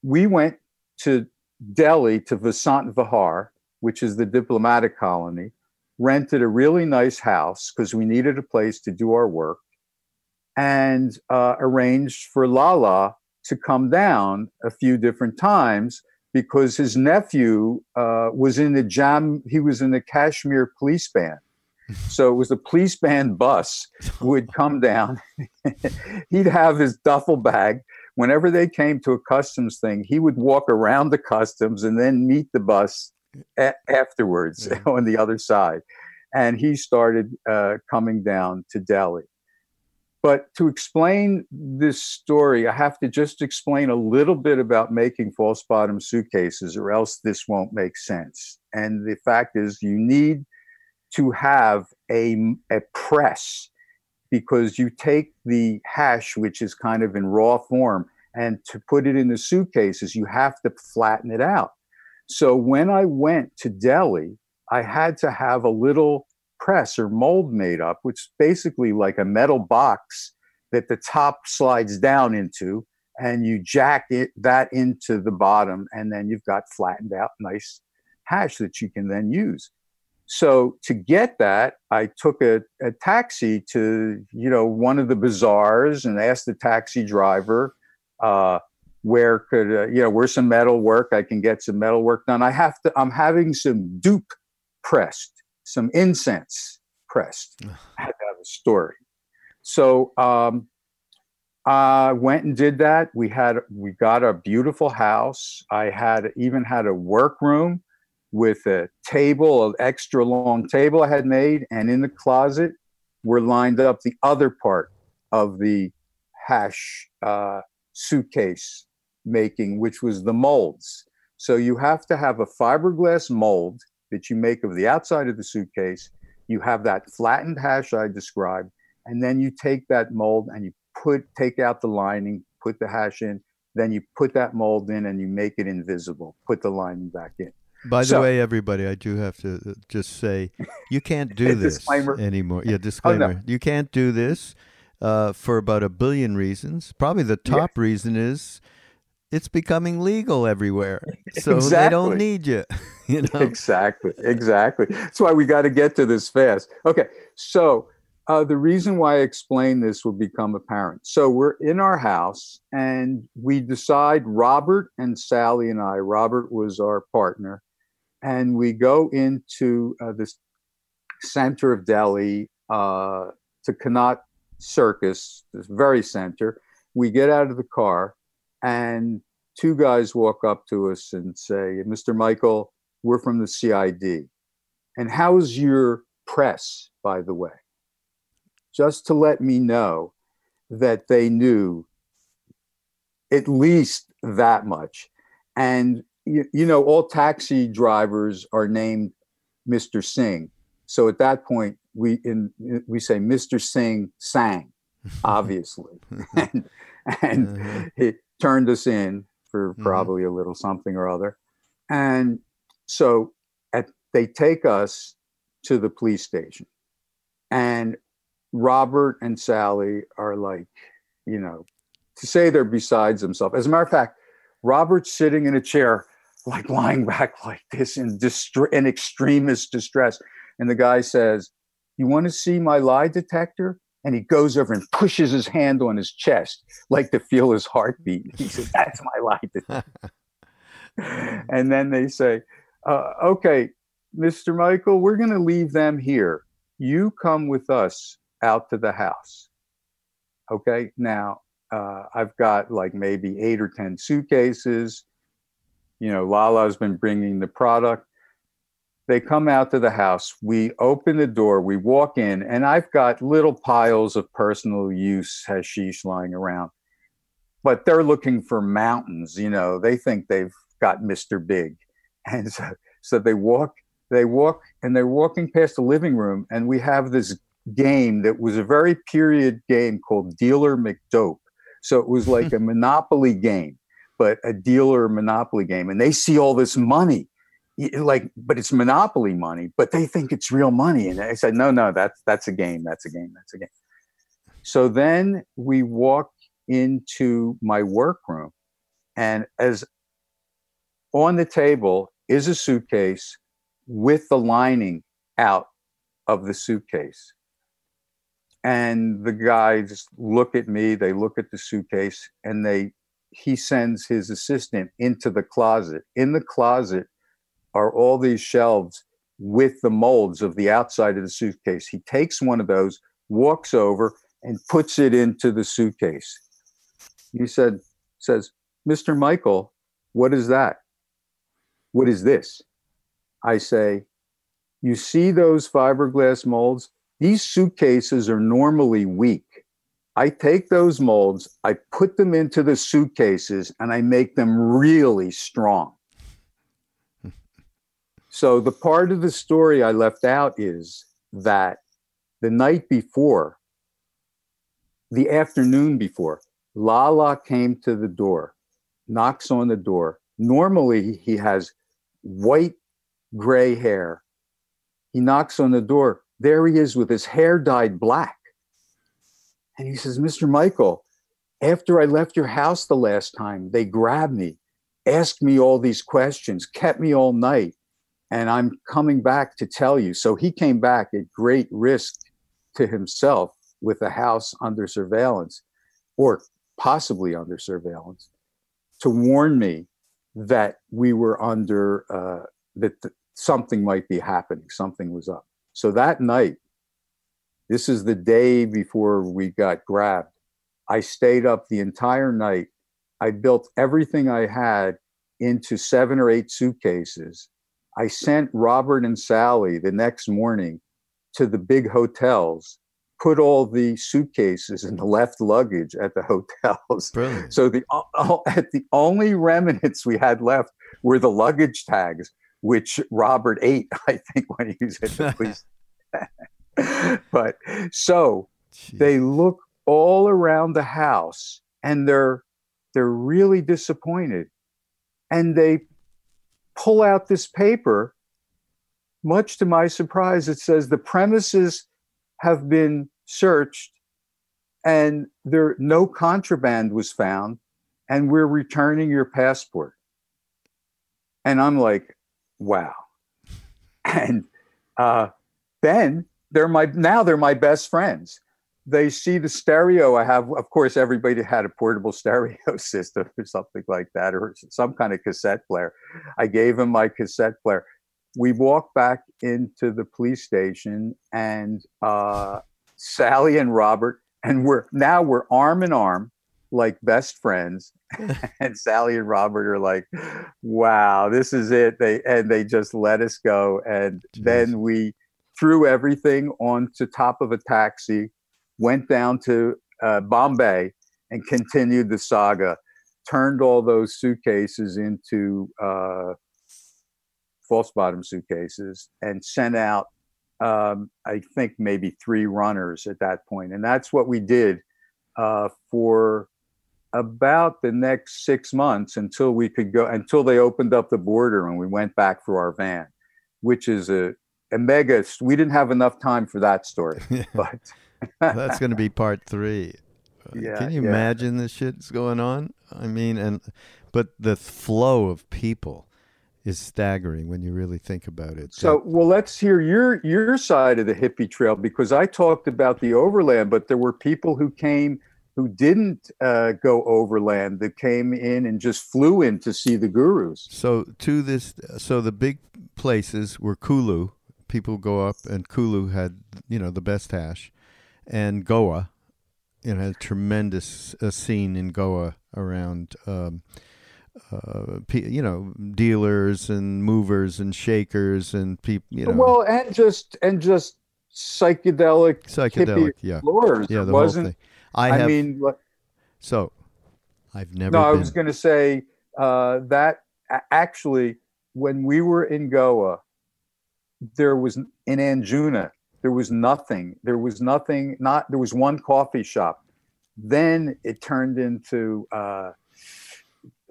we went to Delhi to Vasant Vihar, which is the diplomatic colony, rented a really nice house because we needed a place to do our work, and uh, arranged for Lala to come down a few different times because his nephew uh, was in the jam. He was in the Kashmir police band. So it was the police band bus would come down. He'd have his duffel bag. Whenever they came to a customs thing, he would walk around the customs and then meet the bus a- afterwards yeah. on the other side. And he started uh, coming down to Delhi. But to explain this story, I have to just explain a little bit about making false bottom suitcases, or else this won't make sense. And the fact is, you need to have a, a press because you take the hash, which is kind of in raw form, and to put it in the suitcases, you have to flatten it out. So when I went to Delhi, I had to have a little press or mold made up, which is basically like a metal box that the top slides down into, and you jack it that into the bottom, and then you've got flattened out nice hash that you can then use. So to get that, I took a, a taxi to you know one of the bazaars and asked the taxi driver uh, where could uh, you know where's some metal work I can get some metal work done. I have to. I'm having some dhoop pressed some incense pressed. I had to have a story. So um, I went and did that. We had we got a beautiful house. I had even had a workroom with a table, an extra long table I had made, and in the closet were lined up the other part of the hash uh, suitcase making, which was the molds. So you have to have a fiberglass mold that you make of the outside of the suitcase. You have that flattened hash I described, and then you take that mold and you put take out the lining, put the hash in, then you put that mold in and you make it invisible. Put the lining back in. By the so, way, everybody, I do have to uh, just say you can't do this anymore. Yeah, disclaimer. Oh, no. You can't do this uh, for about a billion reasons. Probably the top yeah. reason is it's becoming legal everywhere. So exactly. they don't need you. you know? Exactly. Exactly. That's why we got to get to this fast. Okay. So uh, the reason why I explain this will become apparent. So we're in our house and we decide, Robert and Sally and I, Robert was our partner, and we go into uh, this center of Delhi uh, to Connaught Circus, this very center. We get out of the car and two guys walk up to us and say, Mr. Michael, we're from the CID. And how's your press, by the way? Just to let me know that they knew at least that much. And, you, you know, all taxi drivers are named Mr. Singh. So at that point, we in we say Mr. Singh sang, obviously, and, and uh-huh. he turned us in for mm-hmm. probably a little something or other. And so at, they take us to the police station. And Robert and Sally are like, you know, to say they're besides themselves. As a matter of fact, Robert's sitting in a chair, like lying back like this in, distre- in extremist distress. And the guy says, You want to see my lie detector? And he goes over and pushes his hand on his chest, like to feel his heartbeat. He says, "That's my life." and then they say, uh, "Okay, Mr. Michael, we're going to leave them here. You come with us out to the house." Okay, now uh, I've got like maybe eight or ten suitcases. You know, Lala's been bringing the product. They come out to the house. We open the door. We walk in, and I've got little piles of personal use hashish lying around. But they're looking for mountains. You know, they think they've got Mr. Big, and so, so they walk. They walk, and they're walking past the living room, and we have this game that was a very period game called Dealer McDope. So it was like a monopoly game, but a dealer monopoly game. And they see all this money, like, but it's monopoly money, but they think it's real money. And I said, no, no, that's that's a game. That's a game. That's a game. So then we walk into my workroom, and as on the table is a suitcase with the lining out of the suitcase and the guys look at me they look at the suitcase and they he sends his assistant into the closet in the closet are all these shelves with the molds of the outside of the suitcase. He takes one of those walks over and puts it into the suitcase. He said says mr michael what is that? What is this? I say you see those fiberglass molds? These suitcases are normally weak. I take those molds, I put them into the suitcases, and I make them really strong. So, the part of the story I left out is that the night before, the afternoon before, Lala came to the door, knocks on the door. Normally, he has white gray hair. He knocks on the door there he is with his hair dyed black. And he says, Mr. Michael, after I left your house the last time, they grabbed me, asked me all these questions, kept me all night, and I'm coming back to tell you. So he came back at great risk to himself with the house under surveillance or possibly under surveillance to warn me that we were under, uh, that th- something might be happening, something was up. So that night, this is the day before we got grabbed. I stayed up the entire night. I built everything I had into seven or eight suitcases. I sent Robert and Sally the next morning to the big hotels, put all the suitcases and the left luggage at the hotels. Brilliant. So the, uh, the only remnants we had left were the luggage tags which Robert ate, I think, when he was at the police. but so Jeez. they look all around the house and they're they're really disappointed. And they pull out this paper. Much to my surprise, it says the premises have been searched and there no contraband was found and we're returning your passport. And I'm like, wow. And uh, then they're my now they're my best friends. They see the stereo I have. Of course, everybody had a portable stereo system or something like that, or some kind of cassette player. I gave them my cassette player. We walk back into the police station, and uh, Sally and Robert, and we're now we're arm in arm like best friends and Sally and Robert are like, "Wow, this is it." They and they just let us go, and Jeez. then we threw everything onto top of a taxi, went down to uh, Bombay, and continued the saga. Turned all those suitcases into uh, false bottom suitcases and sent out, um, I think maybe three runners at that point, and that's what we did uh, for about the next six months until we could go until they opened up the border and we went back for our van, which is a, a mega. We didn't have enough time for that story, but that's going to be part three. Uh, yeah, Can you yeah. imagine the shit's going on? I mean, and but the flow of people is staggering when you really think about it. So, well, let's hear your your side of the hippie trail because I talked about the overland, but there were people who came who didn't uh, go overland that came in and just flew in to see the gurus. So to this, so the big places were Kulu. People go up, and Kulu had you know the best hash, and Goa, you know, a tremendous uh, scene in Goa around um, uh, you know, dealers and movers and shakers and people. You know, well, and just and just psychedelic, psychedelic, yeah, explorers. yeah, the wasn't, whole thing. I, have, I mean, so I've never. No, I was going to say uh, that actually, when we were in Goa, there was in Anjuna, there was nothing. There was nothing. Not there was one coffee shop. Then it turned into uh,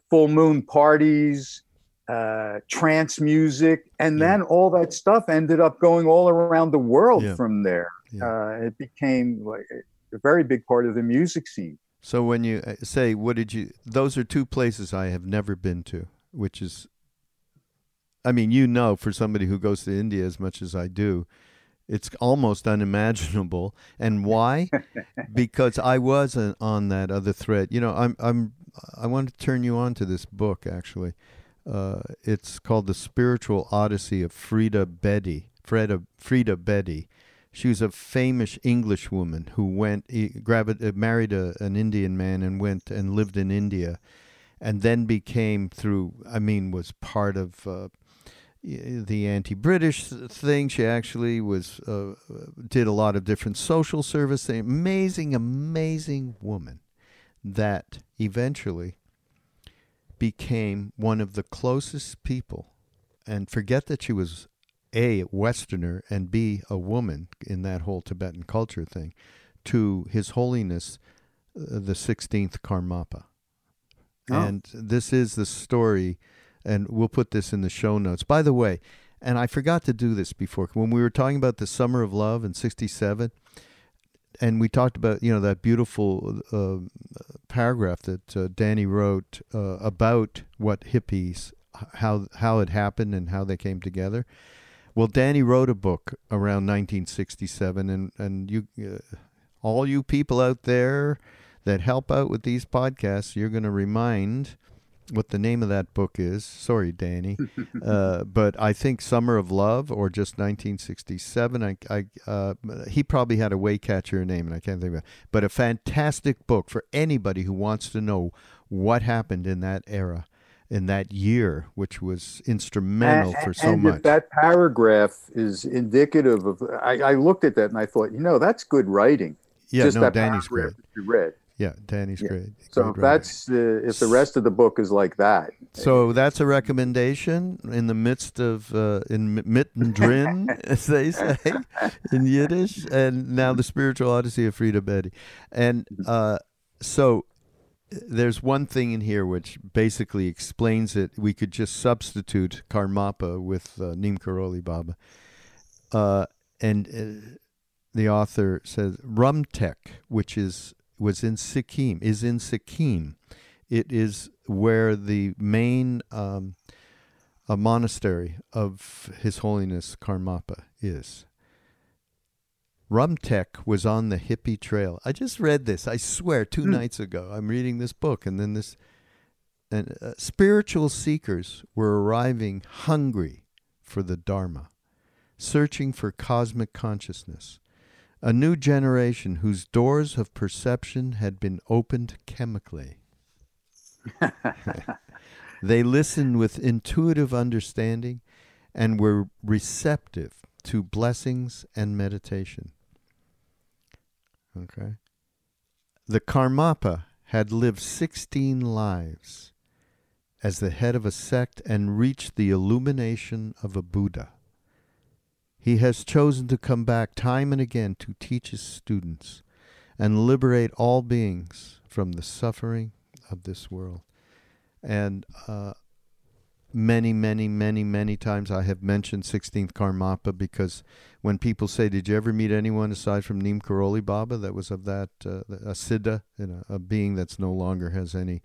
full moon parties, uh, trance music, and Yeah. then all that stuff ended up going all around the world Yeah. from there. Yeah. Uh, it became like a very big part of the music scene. So when you uh, say, "What did you?" Those are two places I have never been to, which is, I mean, you know, for somebody who goes to India as much as I do, it's almost unimaginable. And why? because I was uh, on that other thread. You know, I'm I'm I want to turn you on to this book actually. Uh, it's called The Spiritual Odyssey of Frida Bedi. Frida Frida Bedi. She was a famous English woman who went, he gravid, uh, married a, an Indian man and went and lived in India, and then became through. I mean, was part of uh, the anti-British thing. She actually was uh, did a lot of different social service. thing. Amazing, amazing woman that eventually became one of the closest people. And forget that she was a Westerner and B a woman in that whole Tibetan culture thing, to His Holiness uh, the Sixteenth Karmapa. Oh. And this is the story, and we'll put this in the show notes. By the way, and I forgot to do this before when we were talking about the Summer of Love in '67, and we talked about you know that beautiful uh, paragraph that uh, Danny wrote uh, about what hippies how how it happened and how they came together. Well, Danny wrote a book around 1967, and and you, uh, all you people out there that help out with these podcasts, you're going to remind what the name of that book is. Sorry, Danny, uh, but I think Summer of Love or just 1967. I, I uh, he probably had a Waycatcher name, and I can't think of it. But a fantastic book for anybody who wants to know what happened in that era, in that year, which was instrumental And- for so and much. That paragraph is indicative of. I, I looked at that and I thought, you know, that's good writing. yeah, just no, that Danny's paragraph great. you read. Yeah, Danny's Yeah. great. So Great if that's uh, if the rest of the book is like that, So that's a recommendation in the midst of uh, in mittendrin, as they say in Yiddish, and now the spiritual odyssey of Frida Bedi. And uh, so there's one thing in here which basically explains it. We could just substitute Karmapa with uh, Neem Karoli Baba. Uh, and uh, the author says Rumtek, which is was in Sikkim, is in Sikkim. It is where the main um, a monastery of His Holiness Karmapa is. Rumtek was on the hippie trail. I just read this. I swear, two Hmm. nights ago. I'm reading this book, and then this, and uh, spiritual seekers were arriving hungry for the Dharma, searching for cosmic consciousness, a new generation whose doors of perception had been opened chemically. they listened with intuitive understanding and were receptive to blessings and meditation. Okay. The Karmapa had lived 16 lives as the head of a sect and reached the illumination of a Buddha. He has chosen to come back time and again to teach his students and liberate all beings from the suffering of this world. And uh, many, many, many, many times I have mentioned 16th Karmapa because when people say, Did you ever meet anyone aside from Neem Karoli Baba that was of that, uh, a Siddha, you know, a being that's no longer has any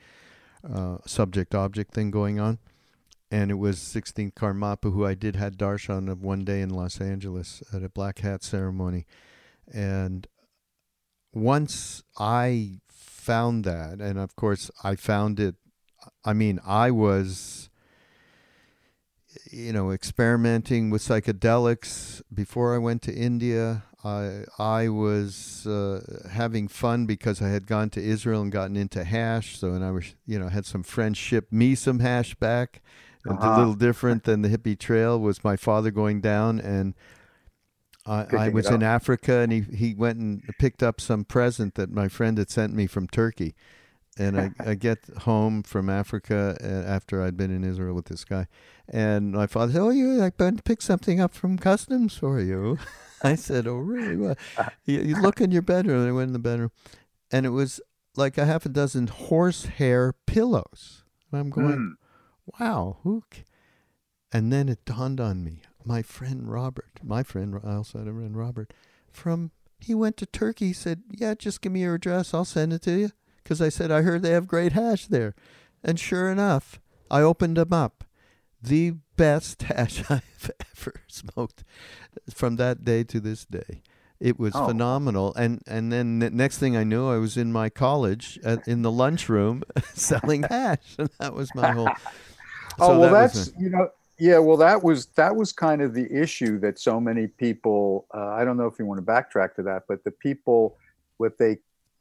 uh, subject object thing going on? And it was 16th Karmapa who I did had darshan of one day in Los Angeles at a black hat ceremony. And once I found that, and of course I found it, I mean, I was, you know, experimenting with psychedelics before I went to India. I I was uh, having fun because I had gone to Israel and gotten into hash. So and I was you know had some friends ship me some hash back. Uh-huh. A little different than the hippie trail was my father going down and. I, I was in Africa and he, he went and picked up some present that my friend had sent me from Turkey and I, I get home from Africa uh, after I'd been in Israel with this guy, and my father said, "Oh, you I picked something up from customs for you." I said, "Oh, really? Well, you, you, look in your bedroom." And I went in the bedroom, and it was like a half a dozen horsehair pillows. And I'm going, mm. "Wow, who?" And then it dawned on me, my friend Robert, my friend, I also had a friend Robert, from he went to Turkey. Said, "Yeah, just give me your address. I'll send it to you." because I said, I heard they have great hash there. And sure enough, I opened them up. The best hash I've ever smoked from that day to this day. It was oh. phenomenal. And and then the next thing I knew, I was in my college in the lunchroom selling hash. And that was my whole. Oh, so well, that that's, you know, yeah, well, that was that was kind of the issue that so many people. Uh, I don't know if you want to backtrack to that, but the people, what they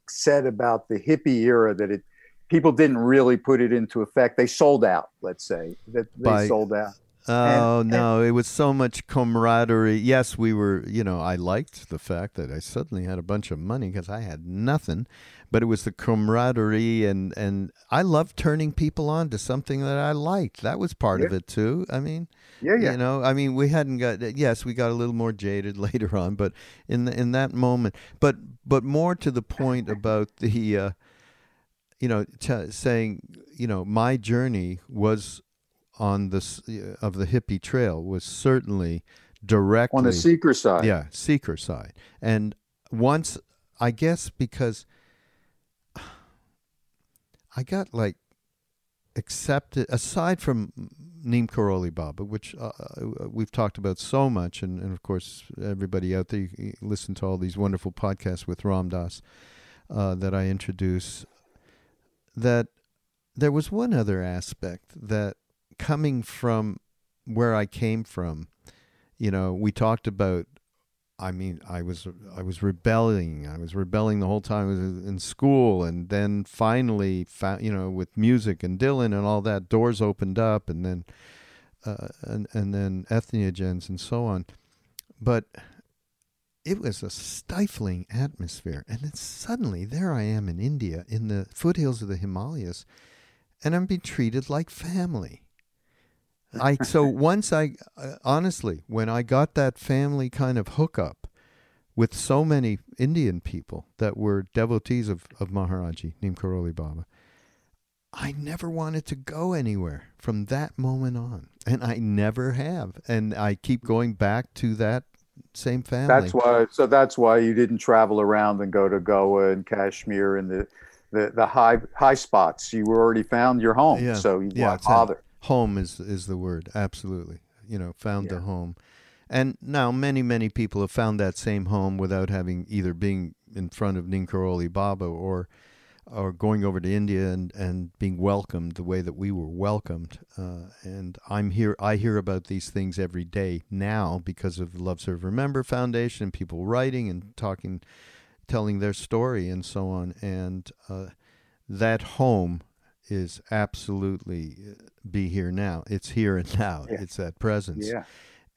said about the hippie era that it people didn't really put it into effect. They sold out, let's say that they By, sold out. Oh and, no, and, it was so much camaraderie. Yes, we were, you know, I liked the fact that I suddenly had a bunch of money because I had nothing, but it was the camaraderie and and I loved turning people on to something that I liked. That was part yeah. of it too. I mean, yeah, yeah. You know, I mean, we hadn't got yes, we got a little more jaded later on, but in the, in that moment, but but more to the point about the, uh, you know, t- saying, you know, my journey was on uh, of the hippie trail was certainly directly on the seeker side. Yeah, seeker side. And once I guess because I got like accepted aside from Neem Karoli Baba, which uh, uh, we've talked about so much, and, and of course everybody out there listen to all these wonderful podcasts with Ram Dass uh, that I introduce. That there was one other aspect that coming from where I came from, you know, we talked about. I mean, I was I was rebelling. I was rebelling the whole time I was in school, and then finally, found, you know, with music and Dylan and all that, doors opened up, and then uh, and and then entheogens and so on. But it was a stifling atmosphere, and then suddenly there I am in India, in the foothills of the Himalayas, and I'm being treated like family. I so once I uh, honestly when I got that family kind of hookup with so many Indian people that were devotees of, of Maharaji Neem Karoli Baba, I never wanted to go anywhere from that moment on, and I never have, and I keep going back to that same family. That's why. So that's why you didn't travel around and go to Goa and Kashmir and the the, the high high spots. You already found your home, yeah. so you yeah, bother home is is the word absolutely you know found yeah. the home and now many many people have found that same home without having either being in front of Neem Karoli Baba or or going over to India and, and being welcomed the way that we were welcomed. Uh, and I'm here. I hear about these things every day now because of the Love Serve Remember Foundation, people writing and talking, telling their story and so on. And uh, that home is absolutely uh, be here now. It's here and now. Yeah. It's that presence. Yeah.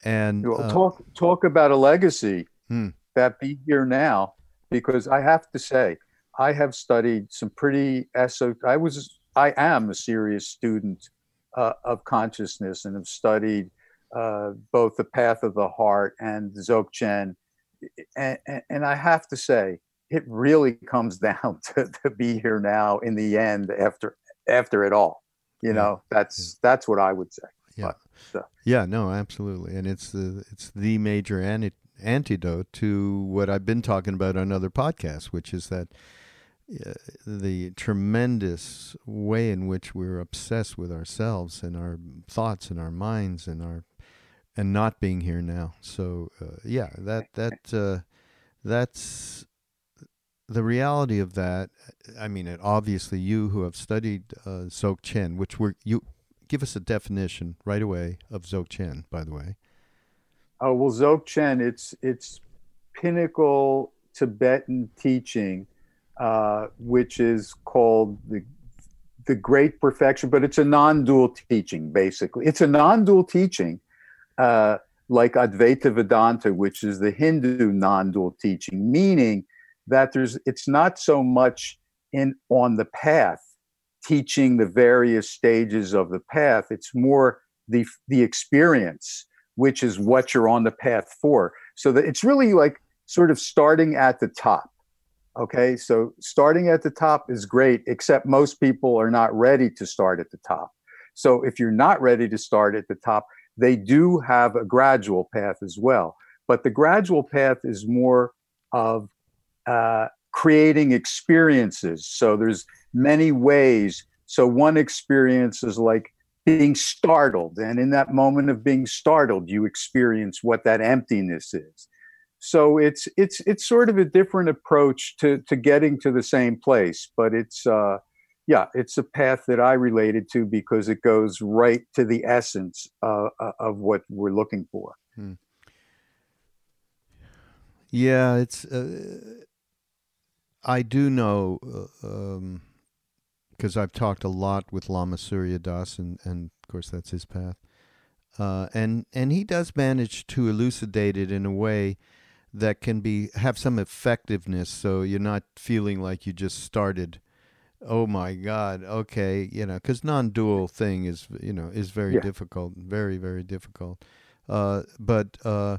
And well, uh, talk talk about a legacy hmm. that be here now, because I have to say, I have studied some pretty eso. I was I am a serious student uh, of consciousness and have studied uh, both the path of the heart and Dzogchen, and, and, and I have to say, it really comes down to, to be here now in the end after after it all. You know, that's yeah. that's what I would say. Yeah. But, so. Yeah, no, absolutely. And it's the it's the major anti- antidote to what I've been talking about on other podcasts, which is that uh, the tremendous way in which we're obsessed with ourselves and our thoughts and our minds and our and not being here now. So uh, yeah, that that uh, that's the reality of that, I mean, it, obviously you who have studied uh, Dzogchen, which were you give us a definition right away of Dzogchen, by the way. Oh well, Dzogchen, it's it's pinnacle Tibetan teaching, uh, which is called the the Great Perfection, but it's a non-dual teaching. Basically, it's a non-dual teaching, uh, like Advaita Vedanta, which is the Hindu non-dual teaching, meaning that there's it's not so much in on the path teaching the various stages of the path. It's more the the experience, which is what you're on the path for. So that it's really like sort of starting at the top. Okay, so starting at the top is great, except most people are not ready to start at the top. So if you're not ready to start at the top, they do have a gradual path as well. But the gradual path is more of uh, creating experiences. So there's many ways. So one experience is like being startled, and in that moment of being startled, you experience what that emptiness is. So it's it's it's sort of a different approach to to getting to the same place, but it's uh, yeah, it's a path that I related to because it goes right to the essence uh, of what we're looking for. Hmm. Yeah, it's. Uh, I do know uh, um, because I've talked a lot with Lama Surya Das, and, and of course that's his path. Uh, and and he does manage to elucidate it in a way that can be have some effectiveness, so you're not feeling like you just started. Oh my God! Okay, you know, because non-dual thing is you know is very yeah. difficult, very very difficult. Uh, but uh,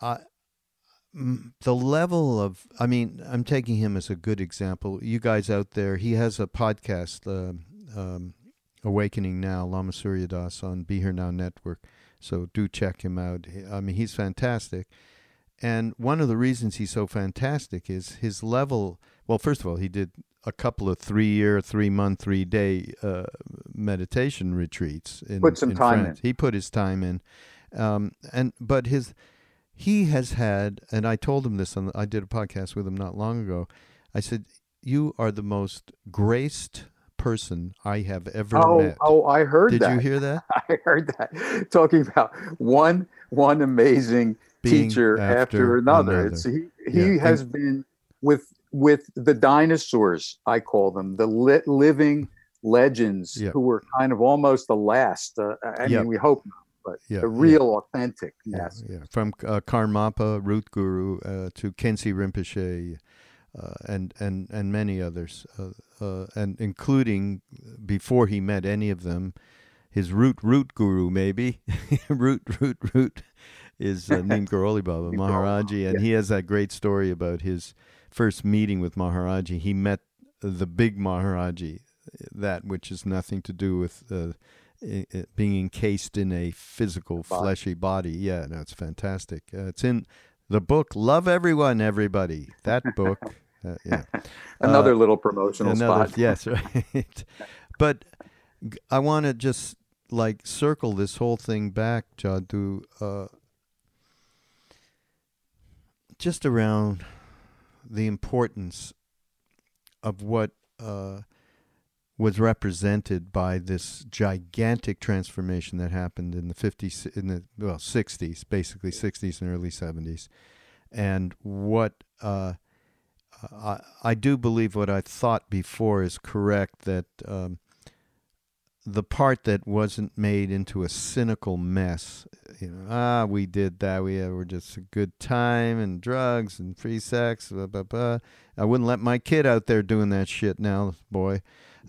I the level of i mean i'm taking him as a good example. You guys out there he has a podcast uh, um, awakening now lama surya das on be here now network. So do check him out. I mean he's fantastic. And one of the reasons he's so fantastic is his level well first of all he did a couple of three year three month three day uh, meditation retreats in, put some in time France. in he put his time in. Um, and but his he has had, and I told him this, on I did a podcast with him not long ago. I said, You are the most graced person I have ever oh, met. Oh, I heard did that. Did you hear that? I heard that. Talking about one one amazing Being teacher after, after another. another. he he yeah. has and, been with with the dinosaurs, I call them, the li- living legends who were kind of almost the last. Uh, I yep. mean, we hope not but yeah, the real yeah. authentic master. Yeah, yeah. from uh, Karmapa, Root Guru, uh, to Khyentse Rinpoche, uh, and and and many others, uh, uh, and including before he met any of them, his root root guru maybe root root root is uh, Neem Karoli Baba Maharaji, and he has that great story about his first meeting with Maharaji. He met the big Maharaji, that which is nothing to do with uh, being encased in a physical body. fleshy body. Yeah, no, it's fantastic. Uh, it's in the book Love Everyone, Everybody. That book. Uh, yeah. Another uh, little promotional another, spot. yes, right. but I want to just like circle this whole thing back, Jadu, uh, just around the importance of what uh, was represented by this gigantic transformation that happened in the 50s in the well 60s basically 60s and early 70s and what uh, I, I do believe what I thought before is correct that um, the part that wasn't made into a cynical mess you know ah we did that. We were just a good time and drugs and free sex blah, blah, blah. I wouldn't let my kid out there doing that shit now boy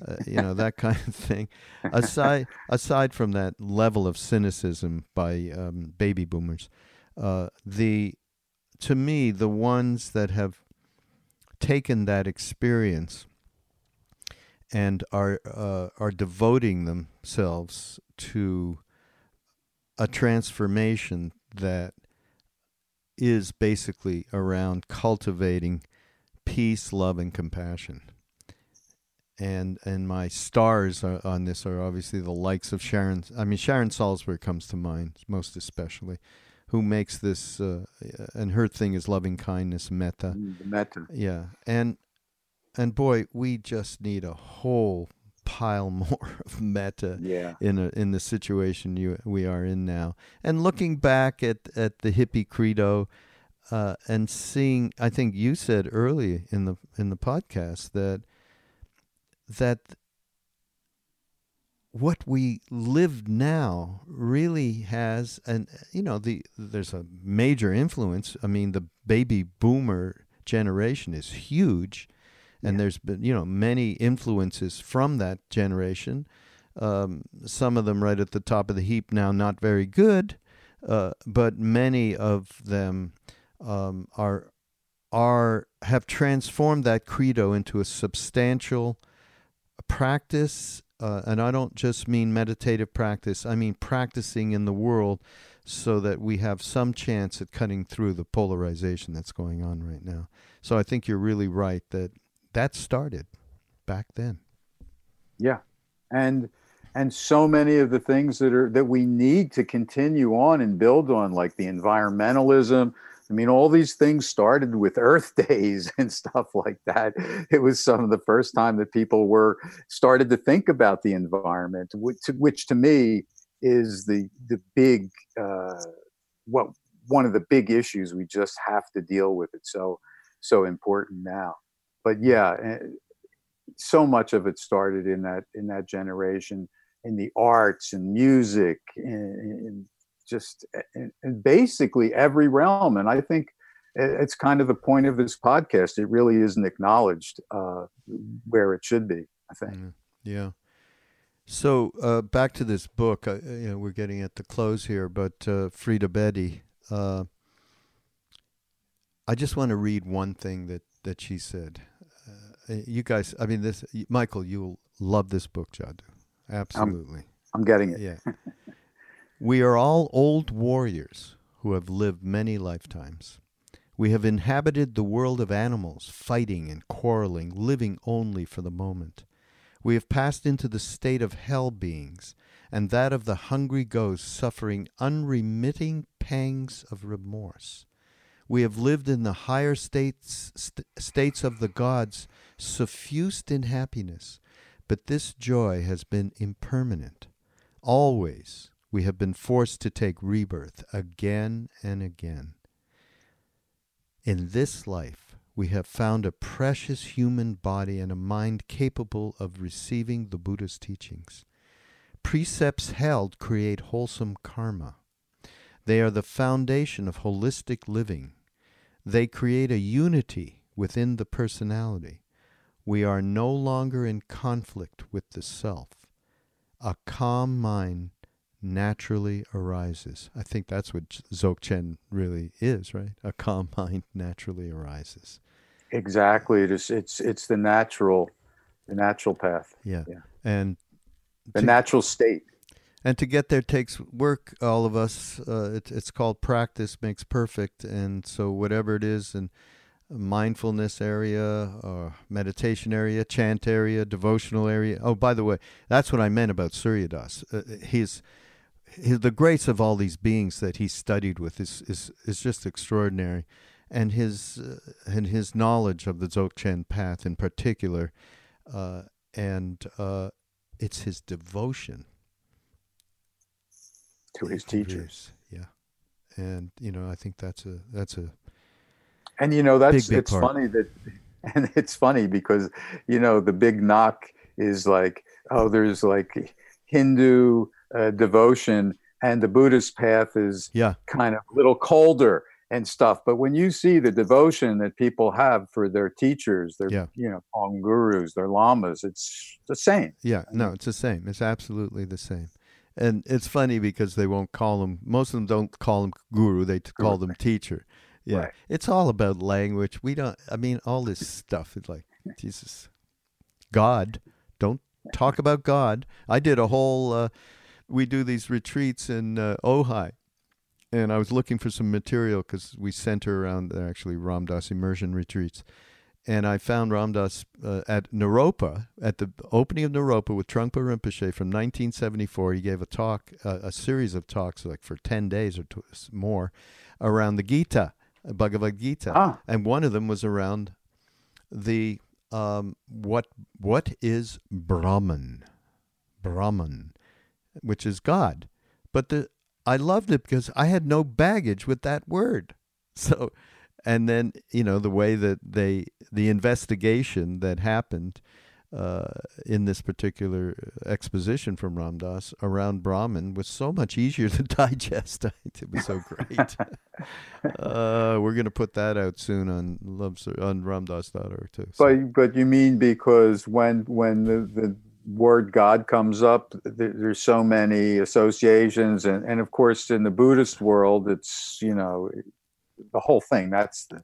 uh, you know that kind of thing. Aside aside from that level of cynicism by um, baby boomers, uh, the to me the ones that have taken that experience and are uh, are devoting themselves to a transformation that is basically around cultivating peace, love, and compassion and and my stars on this are obviously the likes of Sharon. I mean, Sharon Salzberg comes to mind most especially, who makes this, uh, and her thing is loving kindness, metta. Mm, metta. Yeah, and and boy, we just need a whole pile more of metta yeah. in a, in the situation you we are in now. And looking back at at the hippie credo, uh, and seeing. I think you said early in the in the podcast that that what we live now really has and you know the there's a major influence i mean the baby boomer generation is huge and yeah. there's been you know many influences from that generation um, some of them right at the top of the heap now not very good uh, but many of them um, are are have transformed that credo into a substantial practice uh, and I don't just mean meditative practice, I mean practicing in the world so that we have some chance at cutting through the polarization that's going on right now. So I think you're really right that that started back then. Yeah. And and so many of the things that are that we need to continue on and build on like the environmentalism, I mean, all these things started with Earth days and stuff like that. It was some of the first time that people were started to think about the environment, which, which to me is the the big uh, what one of the big issues we just have to deal with. It's so so important now. But yeah, eh, so much of it started in that in that generation in the arts and music and, just in, in basically every realm. And I think it's kind of the point of this podcast. It really isn't acknowledged uh, where it should be. I think. Mm, yeah. So uh, back to this book. Uh, you know, we're getting at the close here, but uh, Frida Bedi. Uh, I just want to read one thing that that she said. Uh, you guys, I mean, this Michael, you'll love this book, Jadu. Absolutely. I'm, I'm getting it. Yeah. We are all old warriors who have lived many lifetimes. We have inhabited the world of animals, fighting and quarreling, living only for the moment. We have passed into the state of hell beings, and that of the hungry ghost suffering unremitting pangs of remorse. We have lived in the higher states, st- states of the gods, suffused in happiness, but this joy has been impermanent. Always we have been forced to take rebirth again and again. In this life, we have found a precious human body and a mind capable of receiving the Buddha's teachings. Precepts held create wholesome karma. They are the foundation of holistic living. They create a unity within the personality. We are no longer in conflict with the self. A calm mind naturally arises. I think that's what Dzogchen really is, right? A calm mind naturally arises. Exactly. It is. It's it's the natural, the natural path. Yeah. yeah. And the to, natural state. And to get there takes work. All of us. Uh, it, it's called practice makes perfect. And so whatever it is, and mindfulness area, or meditation area, chant area, devotional area. Oh, by the way, that's what I meant about Surya Das. Uh, he's his, the grace of all these beings that he studied with is is, is just extraordinary, and his uh, and his knowledge of the Dzogchen path in particular, uh, and uh, it's his devotion to his teachers. Yeah, and you know I think that's a that's a and you know that's big, big it's part. funny that and it's funny because you know the big knock is like oh there's like Hindu uh, devotion, and the Buddhist path is yeah. kind of a little colder and stuff. But when you see the devotion that people have for their teachers, their yeah. you know Hong gurus, their lamas, it's the same. Yeah, no, it's the same. It's absolutely the same. And it's funny because they won't call them. Most of them don't call them guru; they call them teacher. Yeah, right. it's all about language. We don't. I mean, all this stuff is like Jesus, God. Don't talk about God. I did a whole. Uh, we do these retreats in uh, Ojai, and I was looking for some material because we center around uh, actually Ram Dass immersion retreats, and I found Ram Dass uh, at Naropa at the opening of Naropa with Trungpa Rinpoche from 1974. He gave a talk, uh, a series of talks, like for ten days or more, around the Gita, Bhagavad Gita, ah. and one of them was around the um, what what is Brahman, Brahman which is God. But the I loved it because I had no baggage with that word. so, and then you know the way that they the investigation that happened uh, in this particular exposition from Ram Dass around Brahman was so much easier to digest. it was so great. uh, we're going to put that out soon on love on ramdass.org too. So. But but you mean because when when the, the word God comes up, there, there's so many associations, and and of course in the Buddhist world, it's you know the whole thing. That's the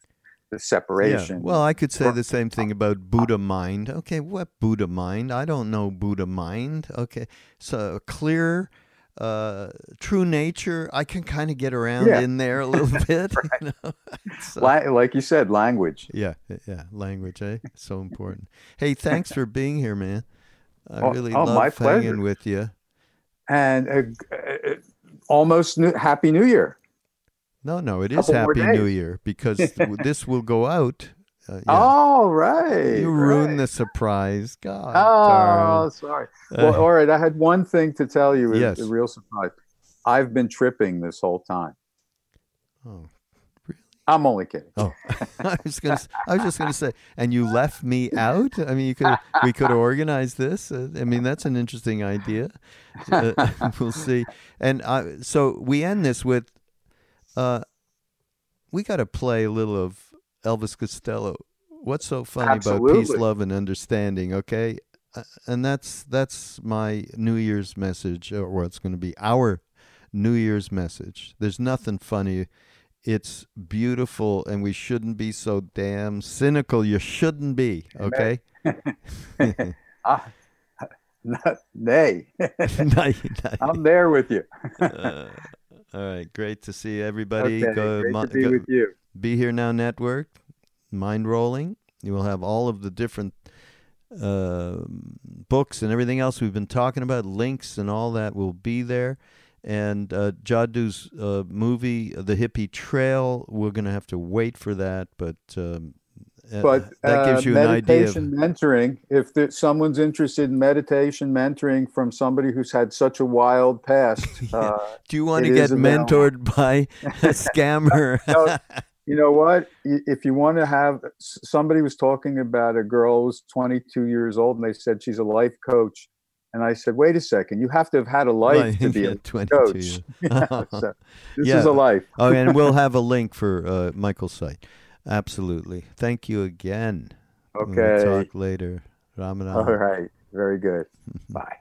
the separation. Yeah. Well, I could say the same thing about Buddha mind. Okay, what Buddha mind? I don't know Buddha mind. Okay, so clear, uh, true nature. I can kind of get around yeah. in there a little bit. you know? so, like you said, language. Yeah, yeah, language. Eh, so important. hey, thanks for being here, man. I really oh, love hanging with you. And uh, uh, almost new, happy New Year. No, no, it is Happy New Year because this will go out. Uh, yeah. Oh, right. You right. ruined the surprise. God. Oh, darn. sorry. Well, uh, all right. I had one thing to tell you. Yes. A real surprise. I've been tripping this whole time. Oh, I'm only kidding. Oh, I was gonna. I was just gonna say, and you left me out. I mean, you could. We could organize this. Uh, I mean, that's an interesting idea. Uh, we'll see. And uh, so we end this with uh, we got to play a little of Elvis Costello. What's so funny Absolutely. about peace, love, and understanding? Okay, uh, and that's that's my New Year's message, or what's going to be our New Year's message. There's nothing funny. It's beautiful, and we shouldn't be so damn cynical. You shouldn't be. Okay. ah, nay. nay, nay. I'm there with you. uh, all right, great to see everybody. Okay, go, great to be go, with you. Be Here Now Network, Mind Rolling. You will have all of the different uh, books and everything else we've been talking about. Links and all that will be there. And uh, Jadu's uh, movie, The Hippie Trail, we're going to have to wait for that, but um, uh, but that gives uh, you an idea. Of... mentoring. If the, someone's interested in meditation mentoring from somebody who's had such a wild past, yeah. uh, do you want to get mentored by a scammer? no, you know what? If you want to have somebody was talking about a girl who's 22 years old, and they said she's a life coach. And I said, wait a second, you have to have had a life to be a coach. yeah, so this yeah. is a life. oh, and we'll have a link for uh, Michael's site. Absolutely. Thank you again. Okay. We'll talk later. Ramadan. All right. Very good. Bye.